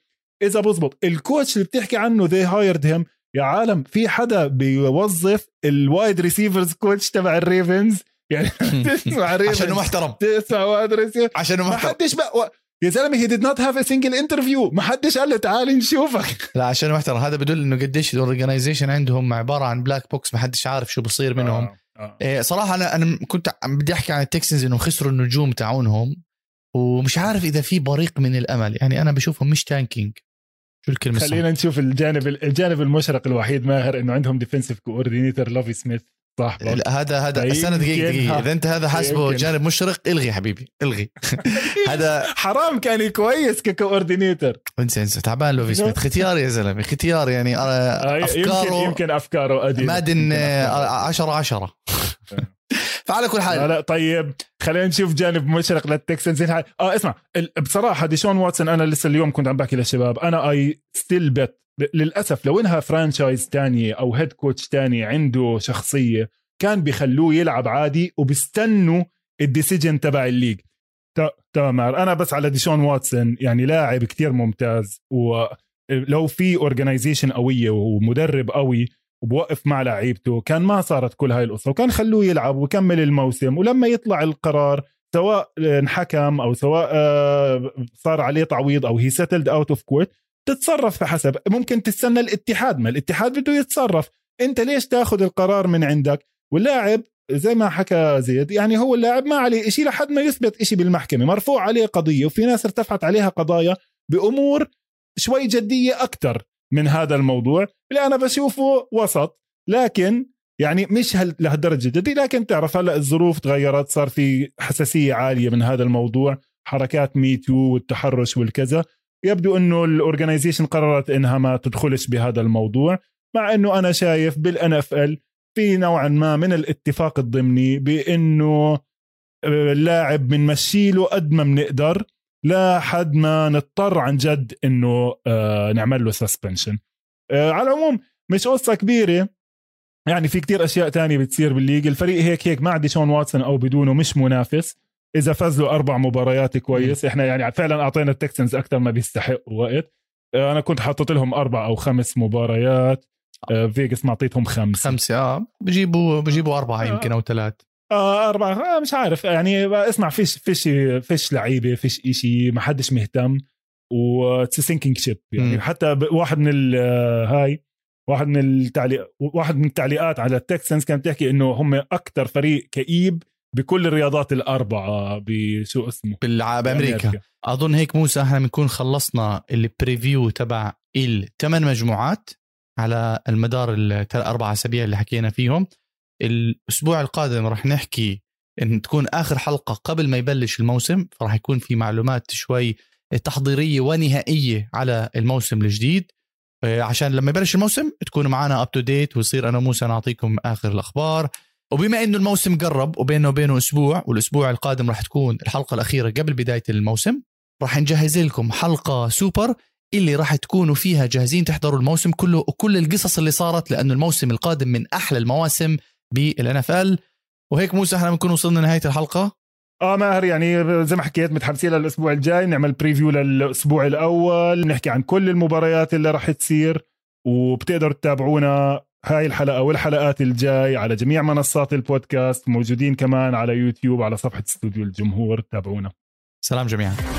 إذا بزبط ال coach اللي بتحكي عنه they hired him يا عالم في حدا بيوظف ال wide receivers coach تبع ال Ravens؟ يعني تسمع Ravens
عشانه محترم.
تسمع wide receiver
عشانه
ما
محترم.
حدش بقى يا زلمة he did not have a single interview ما حدش قال له تعال نشوفك.
لا عشانه محترم. هذا بدل إنه قديش ال organization عندهم عبارة عن black box ما حدش عارف شو بصير منهم.
آه. آه.
إيه صراحة أنا أنا كنت عم بدي أحكي عن ال Texans إنه خسروا النجوم تاعونهم ومش عارف إذا في بريق من الأمل يعني أنا بشوفهم مش tanking شو الكلمة؟
خلينا نشوف الجانب الجانب المشرق الوحيد ماهر إنه عندهم defensive coordinator لوفي سميث صح
لا، هذا هذا
يمكن
استنى دقيقة
دقيقة.
إذا أنت هذا حاسبه
يمكن.
جانب مشرق إلغي حبيبي إلغي. هذا
حرام كان كويس ك coordinator
انسى انسى. تعبان لوفي سميث ختيار يا زلمة ختيار يعني آه،
آه، يمكن
أفكاره
يمكن أفكاره قديمه
مادن
يمكن أفكاره.
10 10 فعلى كل
لا
حال.
لا طيب خلينا نشوف جانب مشرق لل Texans. آه اسمع بصراحة ديشون واتسون أنا لسه اليوم كنت عم بحكي للشباب. أنا I still bet للأسف لو إنها franchise تانية أو head coach تاني عنده شخصية كان بيخلوه يلعب عادي وبيستنوا ال decision تبع ال league. تمام. أنا بس على ديشون واتسون يعني لاعب كتير ممتاز ولو في organization قوية ومدرب قوي وبوقف مع لعيبته كان ما صارت كل هاي القصة. وكان خلوه يلعب وكمل الموسم. ولما يطلع القرار سواء انحكم أو سواء آه، صار عليه تعويض أو هي settled out of court تتصرف بحسب. ممكن تستنى الاتحاد ما الاتحاد بده يتصرف. انت ليش تاخذ القرار من عندك؟ واللاعب زي ما حكى زيد يعني هو اللاعب ما عليه شيء لحد ما يثبت شيء بالمحكمة. مرفوع عليه قضية وفي ناس ارتفعت عليها قضايا بأمور شوي جدية أكثر من هذا الموضوع. اللي أنا بشوفه وسط لكن يعني مش هال- لهالدرجة جدي لكن تعرف هلأ الظروف تغيرت صار في حساسية عالية من هذا الموضوع حركات MeToo والتحرش والكذا. يبدو أنه ال organization قررت إنها ما تدخلش بهذا الموضوع مع أنه أنا شايف بال NFL في نوعا ما من الاتفاق الضمني بأنه آه، اللاعب بنمشي له قد ما بنقدر لحد ما نضطر عن جد إنه آه، نعمل له suspension على العموم مش قصة كبيرة. يعني في كتير أشياء تانية بتصير بال league الفريق هيك هيك مع ديشون واتسون أو بدونه مش منافس. إذا فاز له أربع مباريات كويس. إحنا يعني فعلا أعطينا ال Texans أكثر ما بيستحقوا وقت آه، أنا كنت حاطط لهم أربع أو خمس مباريات. آه، فيجاس معطيتهم خمسة.
خمسة آه. بجيبوا بجيبوا أربعة
آه.
يمكن أو ثلاث
آه أربعة. آه مش عارف. يعني اسمع فيش فيش فيش لعيبة فيش إشي ما حدش مهتم. و sinking ship يعني
مم.
حتى واحد من هاي واحد من التعليق واحد من التعليقات على ال Texans كان بتحكي إنه هم أكثر فريق كئيب بكل الرياضات الأربعة بشو اسمه.
بأمريكا. أظن هيك موسى إحنا بنكون خلصنا ال preview تبع الثمان مجموعات على المدار الاربع أسابيع اللي حكينا فيهم. الأسبوع القادم رح نحكي إن تكون آخر حلقة قبل ما يبلش الموسم فراح يكون في معلومات شوي تحضيرية ونهائية على الموسم الجديد. آه، عشان لما يبلش الموسم تكونوا معنا up to date ويصير أنا وموسى نعطيكم آخر الأخبار. وبما إنه الموسم قرب وبينه وبينه أسبوع والأسبوع القادم راح تكون الحلقة الأخيرة قبل بداية الموسم راح نجهز لكم حلقة سوبر اللي راح تكونوا فيها جاهزين تحضروا الموسم كله وكل القصص اللي صارت لأنه الموسم القادم من أحلى المواسم بال NFL وهيك موسى إحنا بنكون وصلنا لنهاية الحلقة؟
آه ماهر يعني زي ما حكيت متحمسين للأسبوع الجاي نعمل preview للأسبوع الأول نحكي عن كل المباريات اللي راح تصير وبتقدروا تتابعونا هاي الحلقة والحلقات الجاي على جميع منصات البودكاست موجودين كمان على يوتيوب على صفحة استوديو الجمهور تابعونا.
سلام جميعا.